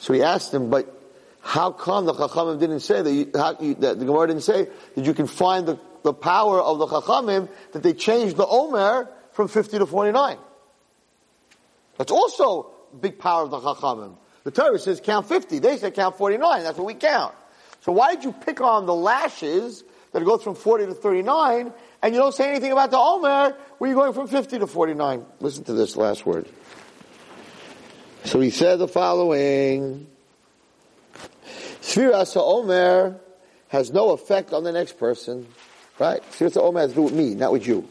So he asked him, but how come the Chachamim didn't say that, you, how, you, that the Gemara didn't say that you can find the, the power of the Chachamim that they changed the Omer from 50 to 49? That's also big power of the Chachamim. The Torah says count 50. They say count 49. That's what we count. So why did you pick on the lashes that goes from 40 to 39 and you don't say anything about the Omer where you're going from 50 to 49? Listen to this last word. So he said the following. Sfiras Omer has no effect on the next person. Right? Sfiras Omer has to do with me, not with you.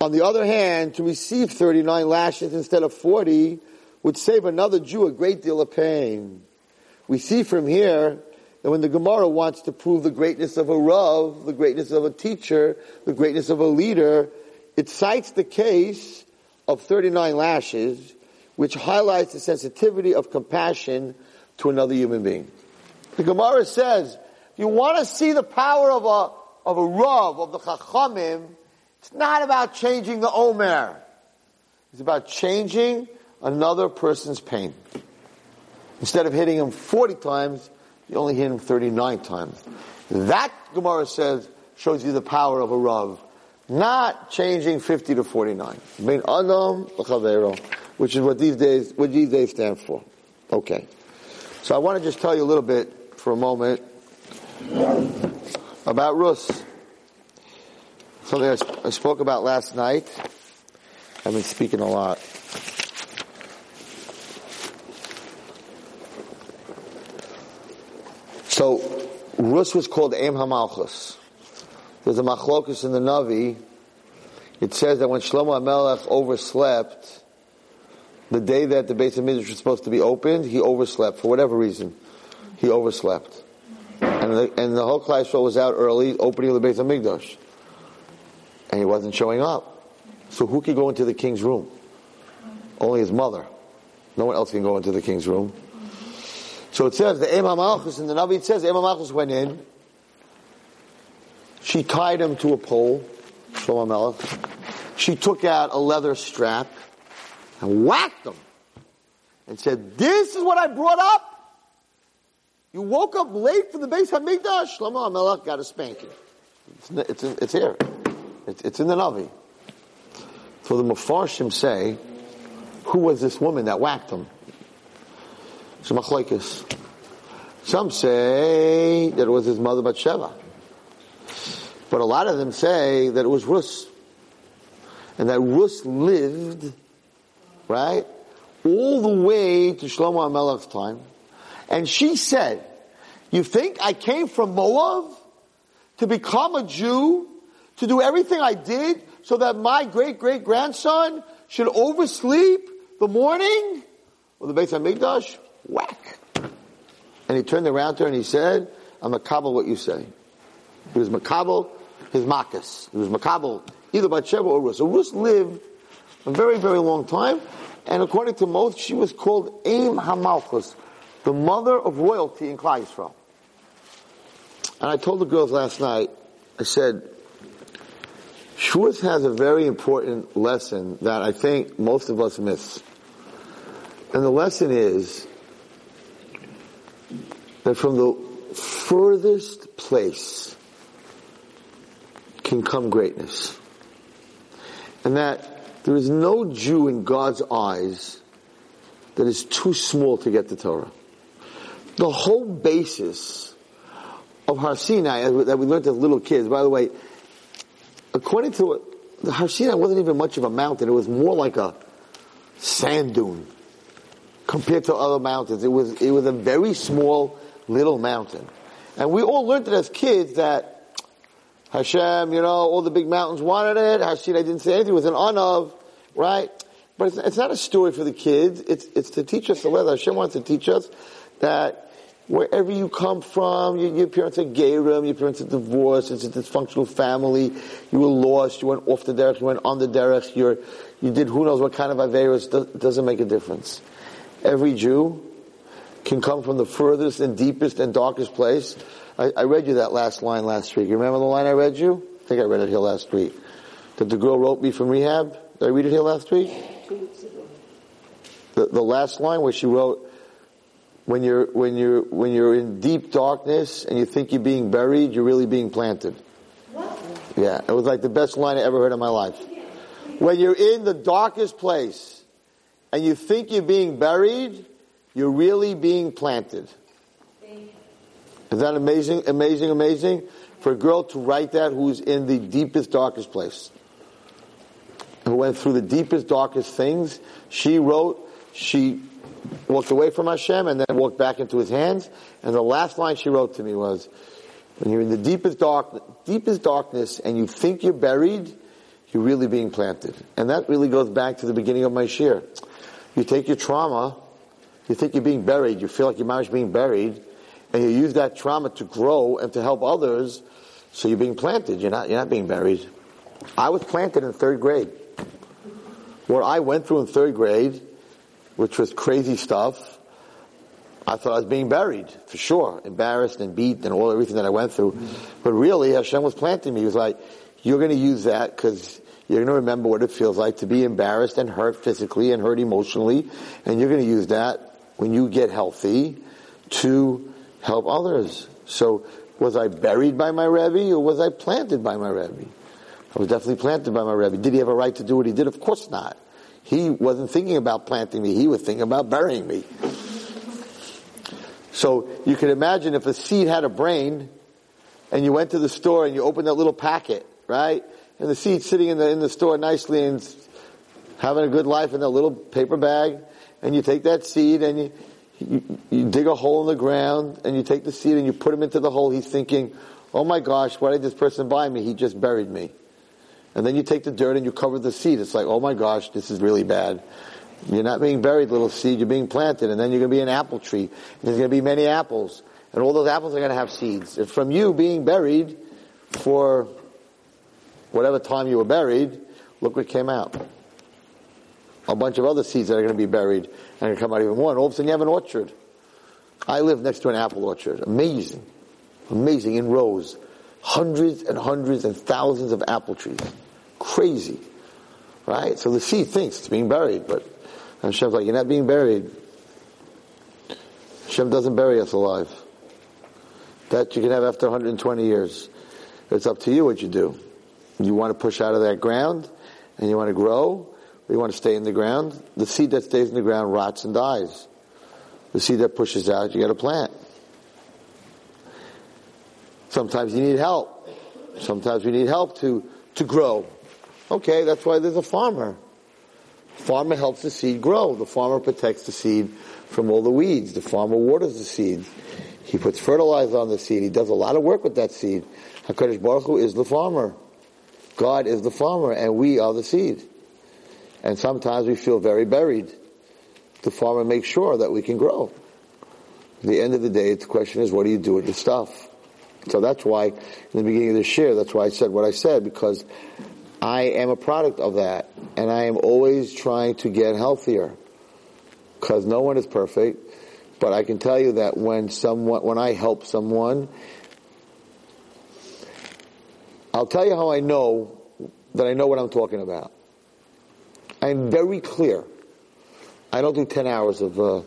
On the other hand, to receive 39 lashes instead of 40 would save another Jew a great deal of pain. We see from here that when the Gemara wants to prove the greatness of a Rav, the greatness of a teacher, the greatness of a leader, it cites the case of 39 lashes, which highlights the sensitivity of compassion to another human being. The Gemara says, you want to see the power of a, of a Rav, of the Chachamim, it's not about changing the Omer. It's about changing another person's pain. Instead of hitting him 40 times, you only hit him 39 times. That, Gemara says, shows you the power of a Rav. Not changing 50 to 49. Bein Adam which is what these days, what these days stand for. Okay. So I want to just tell you a little bit for a moment about Rus. Something I spoke about last night. I've been speaking a lot. So, Rus was called Em HaMalchus. There's a machlokus in the Navi. It says that when Shlomo HaMelech overslept, the day that the base of Midrash was supposed to be opened, he overslept for whatever reason. He overslept. And the, and the whole Klal was out early, opening the Beis Hamikdash. And he wasn't showing up. So who could go into the king's room? Only his mother. No one else can go into the king's room. So it says the Em HaMalchus in the Navi, it says Em HaMalchus went in. She tied him to a pole, Shlomo Melech. She took out a leather strap and whacked him and said, this is what I brought up. You woke up late for the Beis Hamikdash. Shlomo Melech got a spanking. It's, it's, it's here. It's, it's in the Navi. So the Mefarshim say, who was this woman that whacked him? Some say that it was his mother Bathsheba. But a lot of them say that it was Rus. And that Rus lived, right, all the way to Shlomo HaMelech's time. And she said, you think I came from Moab to become a Jew, to do everything I did so that my great great grandson should oversleep the morning of the Beit HaMikdash? Whack. And he turned around to her and he said, I'm Makabal what you say. He was Makabal, his Makas. He was Makabal, either Bas Sheva or Rus. So Rus lived a very, very long time. And according to most, she was called Aim Hamalchus, the mother of royalty in Klal Yisrael. And I told the girls last night, I said, Shavuos has a very important lesson that I think most of us miss. And the lesson is that from the furthest place can come greatness. And that there is no Jew in God's eyes that is too small to get the Torah. The whole basis of Har Sinai uh, that we learned as little kids, by the way, according to the Har Sinai wasn't even much of a mountain. It was more like a sand dune compared to other mountains. It was, it was a very small little mountain. And we all learned it as kids that Hashem, you know, all the big mountains wanted it. Har Sinai didn't say anything. It was anav, right? But it's, it's, not a story for the kids. It's, it's to teach us the lesson. Hashem wants to teach us that wherever you come from, your, your parents are gerim, your parents are divorced, it's a dysfunctional family, you were lost, you went off the derech, you went on the derech, you you did who knows what kind of averis, doesn't make a difference. Every Jew can come from the furthest and deepest and darkest place. I, I read you that last line last week. You remember the line I read you? I think I read it here last week. That the girl wrote me from rehab. Did I read it here last week? The, the last line where she wrote, when you're when you're when you're in deep darkness and you think you're being buried, you're really being planted. What? Yeah, it was like the best line I ever heard in my life. When you're in the darkest place and you think you're being buried, you're really being planted. Is that amazing, amazing, amazing? For a girl to write that who's in the deepest, darkest place. Who went through the deepest, darkest things. She wrote, she walked away from Hashem and then walked back into his hands. And the last line she wrote to me was, when you're in the deepest dark, deepest darkness and you think you're buried, you're really being planted. And that really goes back to the beginning of my share. You take your trauma, you think you're being buried, you feel like your marriage is being buried, and you use that trauma to grow and to help others, so you're being planted, you're not, you're not being buried. I was planted in third grade. What I went through in third grade which was crazy stuff. I thought I was being buried, for sure, embarrassed and beat and all everything that I went through. But really, Hashem was planting me. He was like, you're going to use that because you're going to remember what it feels like to be embarrassed and hurt physically and hurt emotionally, and you're going to use that when you get healthy to help others. So, was I buried by my Rebbe or was I planted by my Rebbe? I was definitely planted by my Rebbe. Did he have a right to do what he did? Of course not. He wasn't thinking about planting me, he was thinking about burying me. So you can imagine if a seed had a brain and you went to the store and you opened that little packet, right? And the seed's sitting in the, in the store nicely and having a good life in that little paper bag and you take that seed and you, you, you dig a hole in the ground and you take the seed and you put him into the hole. He's thinking, oh my gosh, why did this person buy me? He just buried me. And then you take the dirt and you cover the seed. It's like, oh my gosh, this is really bad. You're not being buried, little seed. You're being planted, and then you're going to be an apple tree. And there's going to be many apples, and all those apples are going to have seeds. And from you being buried for whatever time you were buried, look what came out. A bunch of other seeds that are going to be buried and come out even more. And all of a sudden you have an orchard. I live next to an apple orchard. Amazing. Amazing in rows. Hundreds and hundreds and thousands of apple trees. Crazy. Right? So the seed thinks it's being buried, but Hashem's like, you're not being buried. Hashem doesn't bury us alive. That you can have after 120 years. It's up to you what you do. You want to push out of that ground and you want to grow, or you want to stay in the ground. The seed that stays in the ground rots and dies. The seed that pushes out, you got to plant. Sometimes you need help. Sometimes we need help to, to grow. Okay, that's why there's a farmer. Farmer helps the seed grow. The farmer protects the seed from all the weeds. The farmer waters the seed. He puts fertilizer on the seed. He does a lot of work with that seed. HaKadosh Baruch Hu is the farmer. God is the farmer and we are the seed. And sometimes we feel very buried. The farmer makes sure that we can grow. At the end of the day, the question is, what do you do with the stuff? So that's why, in the beginning of this year, that's why I said what I said, because I am a product of that. And I am always trying to get healthier. Because no one is perfect. But I can tell you that when someone, when I help someone, I'll tell you how I know that I know what I'm talking about. I'm very clear. I don't do 10 hours of, uh,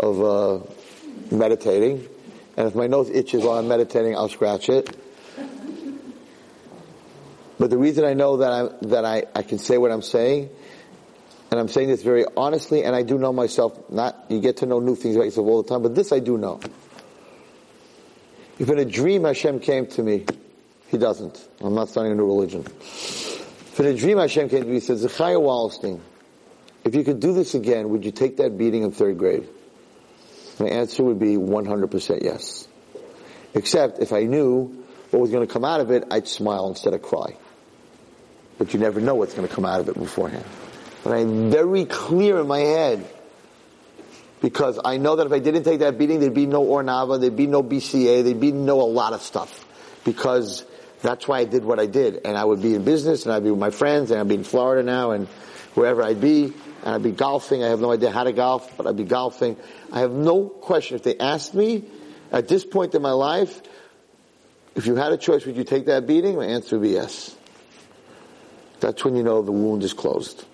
of, uh, meditating. And if my nose itches while I'm meditating, I'll scratch it. But the reason I know that I that I, I can say what I'm saying, and I'm saying this very honestly, and I do know myself. Not you get to know new things about yourself all the time, but this I do know. If in a dream Hashem came to me, He doesn't. I'm not starting a new religion. If in a dream Hashem came to me, He said, Zechariah Wallerstein, if you could do this again, would you take that beating in third grade? My answer would be 100% yes. Except if I knew what was going to come out of it, I'd smile instead of cry but you never know what's going to come out of it beforehand. But I'm very clear in my head because I know that if I didn't take that beating, there'd be no Ohr Naava, there'd be no BCA, there'd be no a lot of stuff because that's why I did what I did. And I would be in business and I'd be with my friends and I'd be in Florida now and wherever I'd be and I'd be golfing. I have no idea how to golf, but I'd be golfing. I have no question. If they asked me at this point in my life, if you had a choice, would you take that beating? My answer would be yes. That's when you know the wound is closed.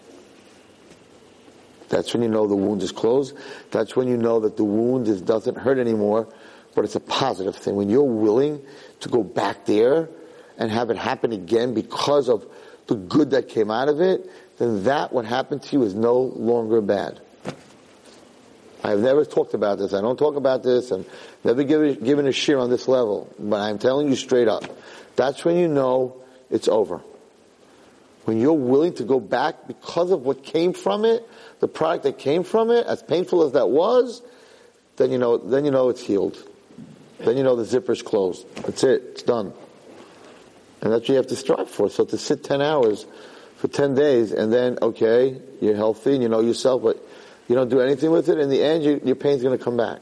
That's when you know the wound is closed. That's when you know that the wound is, doesn't hurt anymore, but it's a positive thing. When you're willing to go back there and have it happen again because of the good that came out of it, then that what happened to you is no longer bad. I have never talked about this. I don't talk about this and never given, given a share on this level. But I'm telling you straight up. That's when you know it's over. When you're willing to go back because of what came from it, the product that came from it, as painful as that was, then you know, then you know it's healed. Then you know the zipper's closed. That's it. It's done. And that's what you have to strive for. So to sit 10 hours for 10 days and then, okay, you're healthy and you know yourself, but you don't do anything with it, in the end, you, your pain's gonna come back.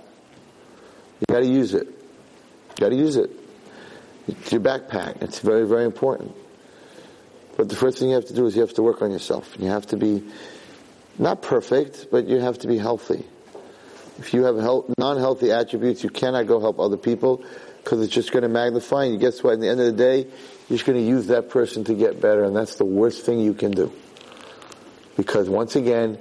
You gotta use it. You gotta use it. It's your backpack. It's very, very important. But the first thing you have to do is you have to work on yourself. You have to be not perfect, but you have to be healthy. If you have health, non-healthy attributes, you cannot go help other people because it's just going to magnify. And guess what? At the end of the day, you're just going to use that person to get better, and that's the worst thing you can do. Because once again,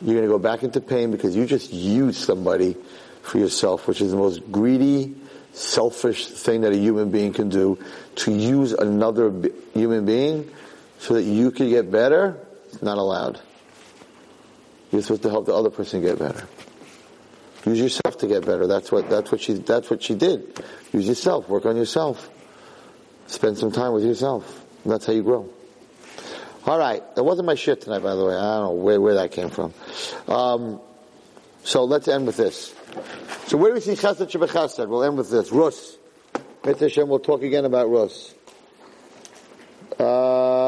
you're going to go back into pain because you just used somebody for yourself, which is the most greedy, selfish thing that a human being can do. To use another human being so that you could get better, it's not allowed. You're supposed to help the other person get better. Use yourself to get better. That's what, that's what she, that's what she did. Use yourself. Work on yourself. Spend some time with yourself. And that's how you grow. Alright. That wasn't my shiur tonight, by the way. I don't know where, where that came from. Um, so let's end with this. So where do we see chesed shebechesed? We'll end with this. Rus. Hashem, we'll talk again about Rus. Uh,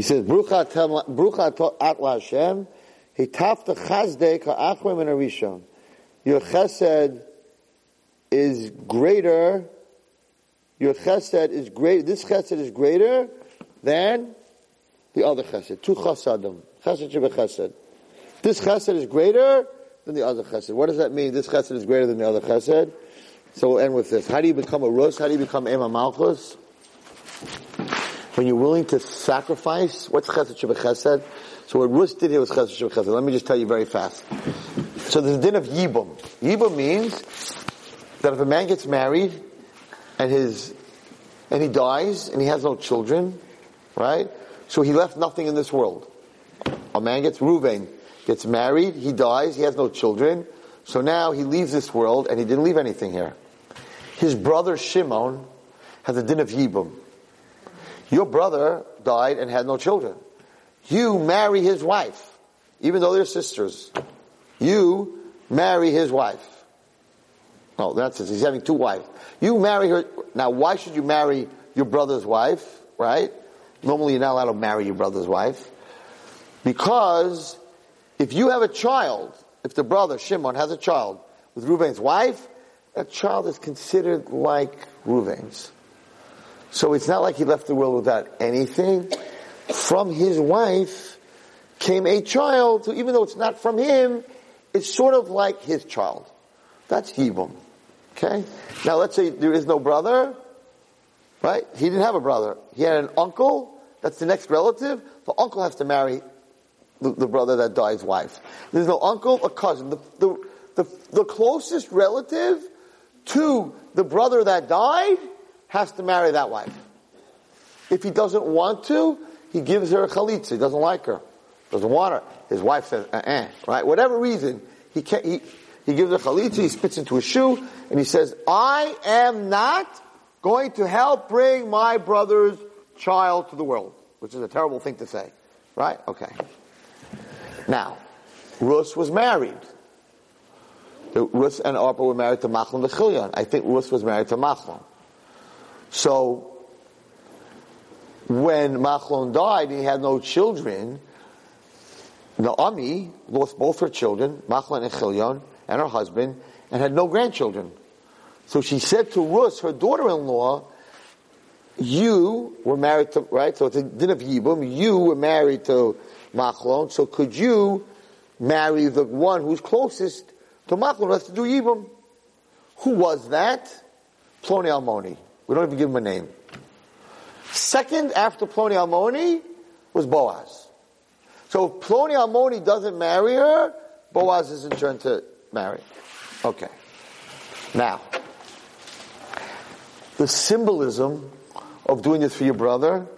He says, Brucha at la Hashem, hitafta chazdei ka'achrim and arishon. Your chesed is greater, your chesed is great, this chesed is greater than the other chesed. Two chasadim. Chesed sheba chesed. This chesed is greater than the other chesed. What does that mean? This chesed is greater than the other chesed. So we'll end with this. How do you become a rus? How do you become Ema Malchus? When you're willing to sacrifice, what's chesed sheba chesed? So what Rus did here was chesed sheba chesed. Let me just tell you very fast. So there's a din of yibum. Yibum means that if a man gets married and his and he dies and he has no children, right? So he left nothing in this world. A man gets Ruvain, gets married, he dies, he has no children. So now he leaves this world and he didn't leave anything here. His brother Shimon has a din of yibum. Your brother died and had no children. You marry his wife, even though they're sisters. You marry his wife. No, that's it. He's having two wives. You marry her. Now, why should you marry your brother's wife, right? Normally you're not allowed to marry your brother's wife. Because if you have a child, if the brother, Shimon, has a child with Reuven's wife, that child is considered like Reuven's. So it's not like he left the world without anything. From his wife came a child who, even though it's not from him, it's sort of like his child. That's Yibum. Okay? Now let's say there is no brother, right? He didn't have a brother. He had an uncle, that's the next relative. The uncle has to marry the, the brother that died's wife. There's no uncle, a cousin. The, the, the, the closest relative to the brother that died has to marry that wife. If he doesn't want to, he gives her a chalitza. He doesn't like her. Doesn't want her. His wife says, uh uh right? Whatever reason, he can't, he, he gives her chalitza, he spits into a shoe, and he says, I am not going to help bring my brother's child to the world. Which is a terrible thing to say. Right? Okay. Now, Rus was married. Rus and Arpa were married to Machlon the Chilyon. I think Rus was married to Machlon. So, when Machlon died he had no children, Naomi lost both her children, Machlon and Chilyon, and her husband, and had no grandchildren. So she said to Rus, her daughter-in-law, you were married to, right? So it's a din of Yibum. You were married to Machlon. So could you marry the one who's closest to Machlon? To do Yibum. Who was that? Ploni Almoni. We don't even give him a name. Second after Ploni Almoni was Boaz. So if Ploni Almoni doesn't marry her, Boaz is in turn to marry. Okay. Now, the symbolism of doing this for your brother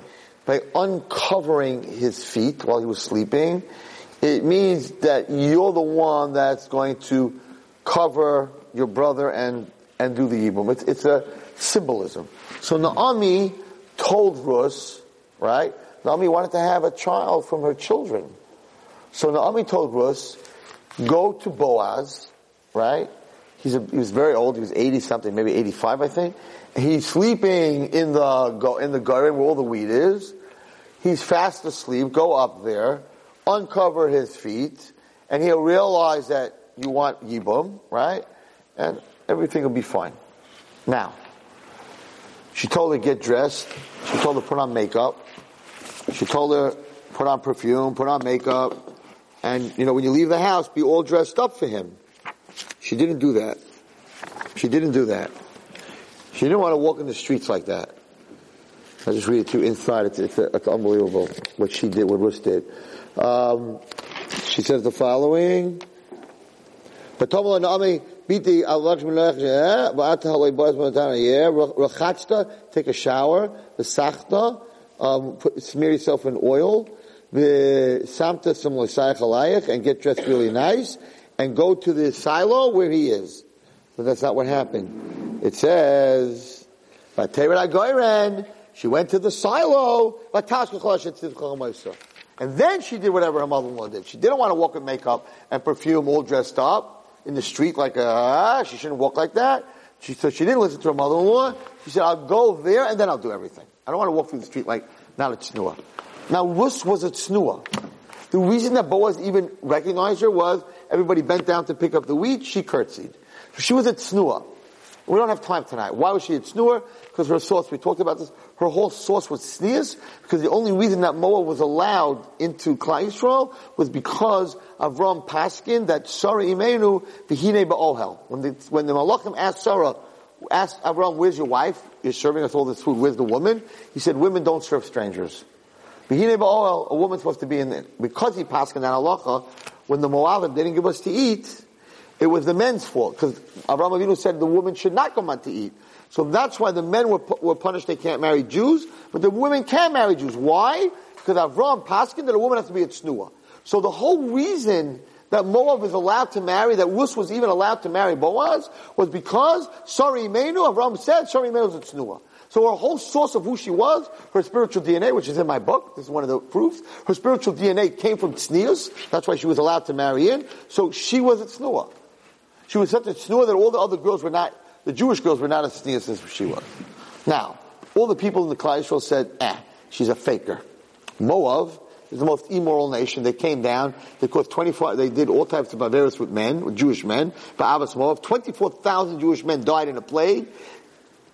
by uncovering his feet while he was sleeping, it means that you're the one that's going to cover your brother and, and do the yibum. It's, it's a symbolism. So Naomi told Rus, right? Naomi wanted to have a child from her children. So Naomi told Rus, go to Boaz, right? He's a, he was very old. He was 80 something, maybe 85, I think. He's sleeping in the, in the garden where all the wheat is. He's fast asleep. Go up there, uncover his feet, and he'll realize that you want Yibum, right? And everything will be fine. Now, she told her get dressed. She told her put on makeup. She told her put on perfume, put on makeup. And, you know, when you leave the house, be all dressed up for him. She didn't do that. She didn't do that. She didn't want to walk in the streets like that. I just read it to you inside. It's, it's, it's unbelievable what she did, what Ruth did. Um, she says the following. Biti take a shower, the um, smear yourself in oil, samta some and get dressed really nice, and go to the silo where he is. But that's not what happened. It says, Vatera Goyren, she went to the silo, and then she did whatever her mother-in-law did. She didn't want to walk with makeup and perfume all dressed up in the street like ah, she shouldn't walk like that. She, so she didn't listen to her mother-in-law. She said, I'll go there and then I'll do everything. I don't want to walk through the street like not a tznuah. Now Rus was a tznuah. The reason that Boaz even recognized her was everybody bent down to pick up the wheat, she curtsied. So she was a tznuah. We don't have time tonight. Why was she a tznuah? Because her source, we talked about this, her whole source was sneers, because the only reason that Moab was allowed into Klal Yisrael was because of Ram Paskin, that Sarah Imenu, Vihine Ba'ohel. When the, when the Malachim asked Sarah, asked Avram, where's your wife? You're serving us all this food. Where's the woman? He said, women don't serve strangers. Vihine Ba'ohel, a woman's supposed to be in there. Because he passed in that halacha, when the Moabim didn't give us to eat, it was the men's fault. Because Avraham Avinu said the woman should not come out to eat. So that's why the men were, were punished they can't marry Jews, but the women can marry Jews. Why? Because Avram Paskin that a woman has to be a tznuah. So the whole reason that Moab is allowed to marry, that Rus was even allowed to marry Boaz, was because Sari Imenu, Avram said Sari Imenu is a tznuah. So her whole source of who she was, her spiritual DNA, which is in my book, this is one of the proofs, her spiritual DNA came from tznius, that's why she was allowed to marry in, so she was a tznuah. She was such a tznuah that all the other girls were not, the Jewish girls were not as tznius as she was. Now, all the people in the Yisrael said, eh, she's a faker. Moab is the most immoral nation. They came down, they caused 24, they did all types of barbarous with men, with Jewish men, Ba'avas Moab. 24,000 Jewish men died in a plague.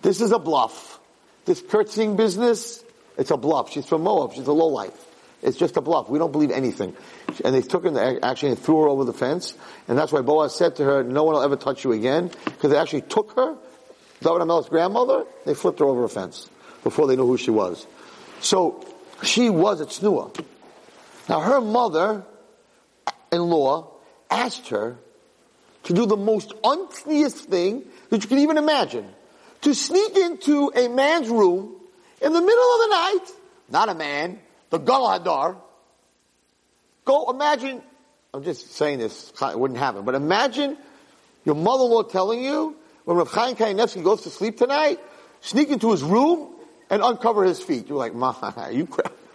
This is a bluff. This curtsying business, it's a bluff. She's from Moab. She's a lowlife. It's just a bluff. We don't believe anything. And they took her, and actually, threw her over the fence. And that's why Boaz said to her, no one will ever touch you again. Because they actually took her, David HaMelech's grandmother, they flipped her over a fence before they knew who she was. So, she was a tznuah. Now her mother-in-law asked her to do the most uncleanest thing that you can even imagine to sneak into a man's room in the middle of the night, not a man, the Gadol Hador. Go imagine, I'm just saying this, it wouldn't happen, but imagine your mother-in-law telling you when Rav Chaim Kanievsky goes to sleep tonight, sneak into his room and uncover his feet. You're like, Ma, you,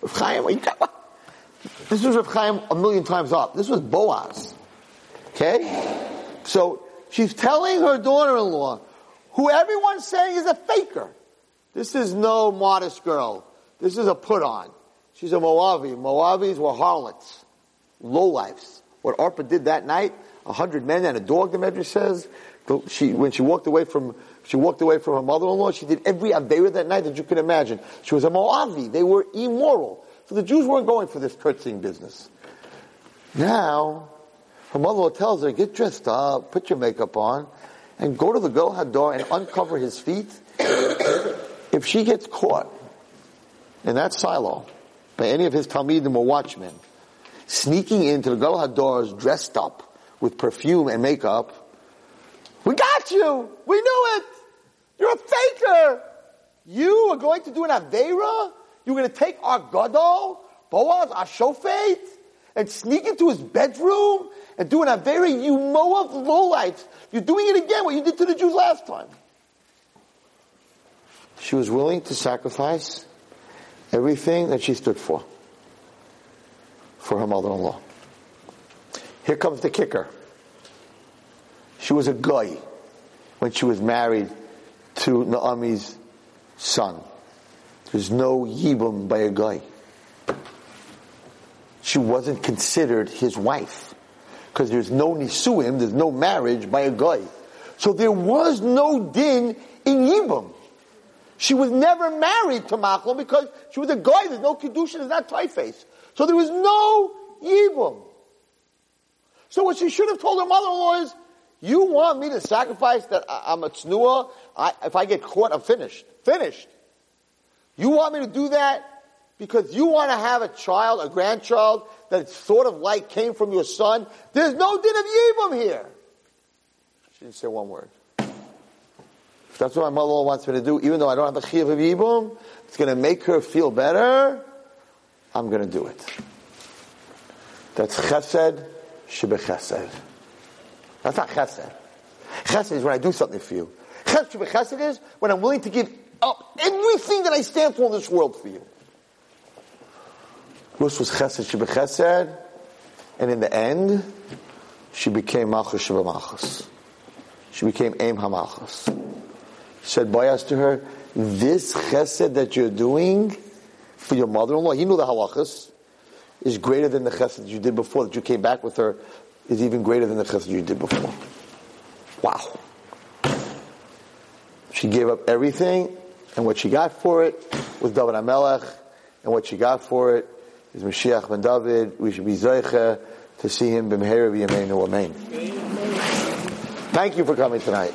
Rav Chaim, you, this was Rav Chaim a million times up. This was Boaz. Okay? So, she's telling her daughter-in-law, who everyone's saying is a faker. This is no modest girl. This is a put on. She's a Moavi. Moavis were harlots, lowlifes. What Orpah did that night, a hundred men and a dog, the Medrash says. She, when she walked away from, she walked away from her mother-in-law, she did every Aveira that night that you can imagine. She was a Moavi. They were immoral. So the Jews weren't going for this curtsying business. Now, her mother-in-law tells her, get dressed up, put your makeup on, and go to the Gadol Hador and uncover his feet. if she gets caught in that silo by any of his Talmidim or watchmen, sneaking into the Gadol Hador's dressed up with perfume and makeup, we got you! We knew it! You're a faker! You are going to do an Aveira? You're going to take our Gadol, Boaz, our Shofet, and sneak into his bedroom and do an Aveira, you Moab lowlights. You're doing it again, what you did to the Jews last time. She was willing to sacrifice everything that she stood for, for her mother-in-law. Here comes the kicker. She was a guy when she was married to Naomi's son. There's no yibum by a guy. She wasn't considered his wife because there's no nisuim, there's no marriage by a guy. So there was no din in yibum. She was never married to Machlon because she was a guy. There's no kedushin, there's not typeface. So there was no yibum. So what she should have told her mother-in-law is, you want me to sacrifice that I'm a tznuah? I, if I get caught, I'm finished. Finished. You want me to do that because you want to have a child, a grandchild that sort of like came from your son? There's no din of Yibum here. She didn't say one word. If that's what my mother wants me to do, even though I don't have a chiyuv of Yibum, it's going to make her feel better, I'm going to do it. That's chesed shebechesed. That's not chesed. Chesed is when I do something for you. Chesed shebechesed is when I'm willing to give up everything that I stand for in this world for you. Rus was chesed, she chesed, and in the end, she became malchus malchus. She became Em HaMalchus. Said Boaz to her, this chesed that you're doing for your mother-in-law, he knew the halachas, is greater than the chesed you did before, that you came back with her, is even greater than the chesed you did before. Wow. She gave up everything, and what she got for it was David HaMelech, and what she got for it is Mashiach ben David. We should be Zeicha to see him b'mehera v'yameinu amen. Thank you for coming tonight.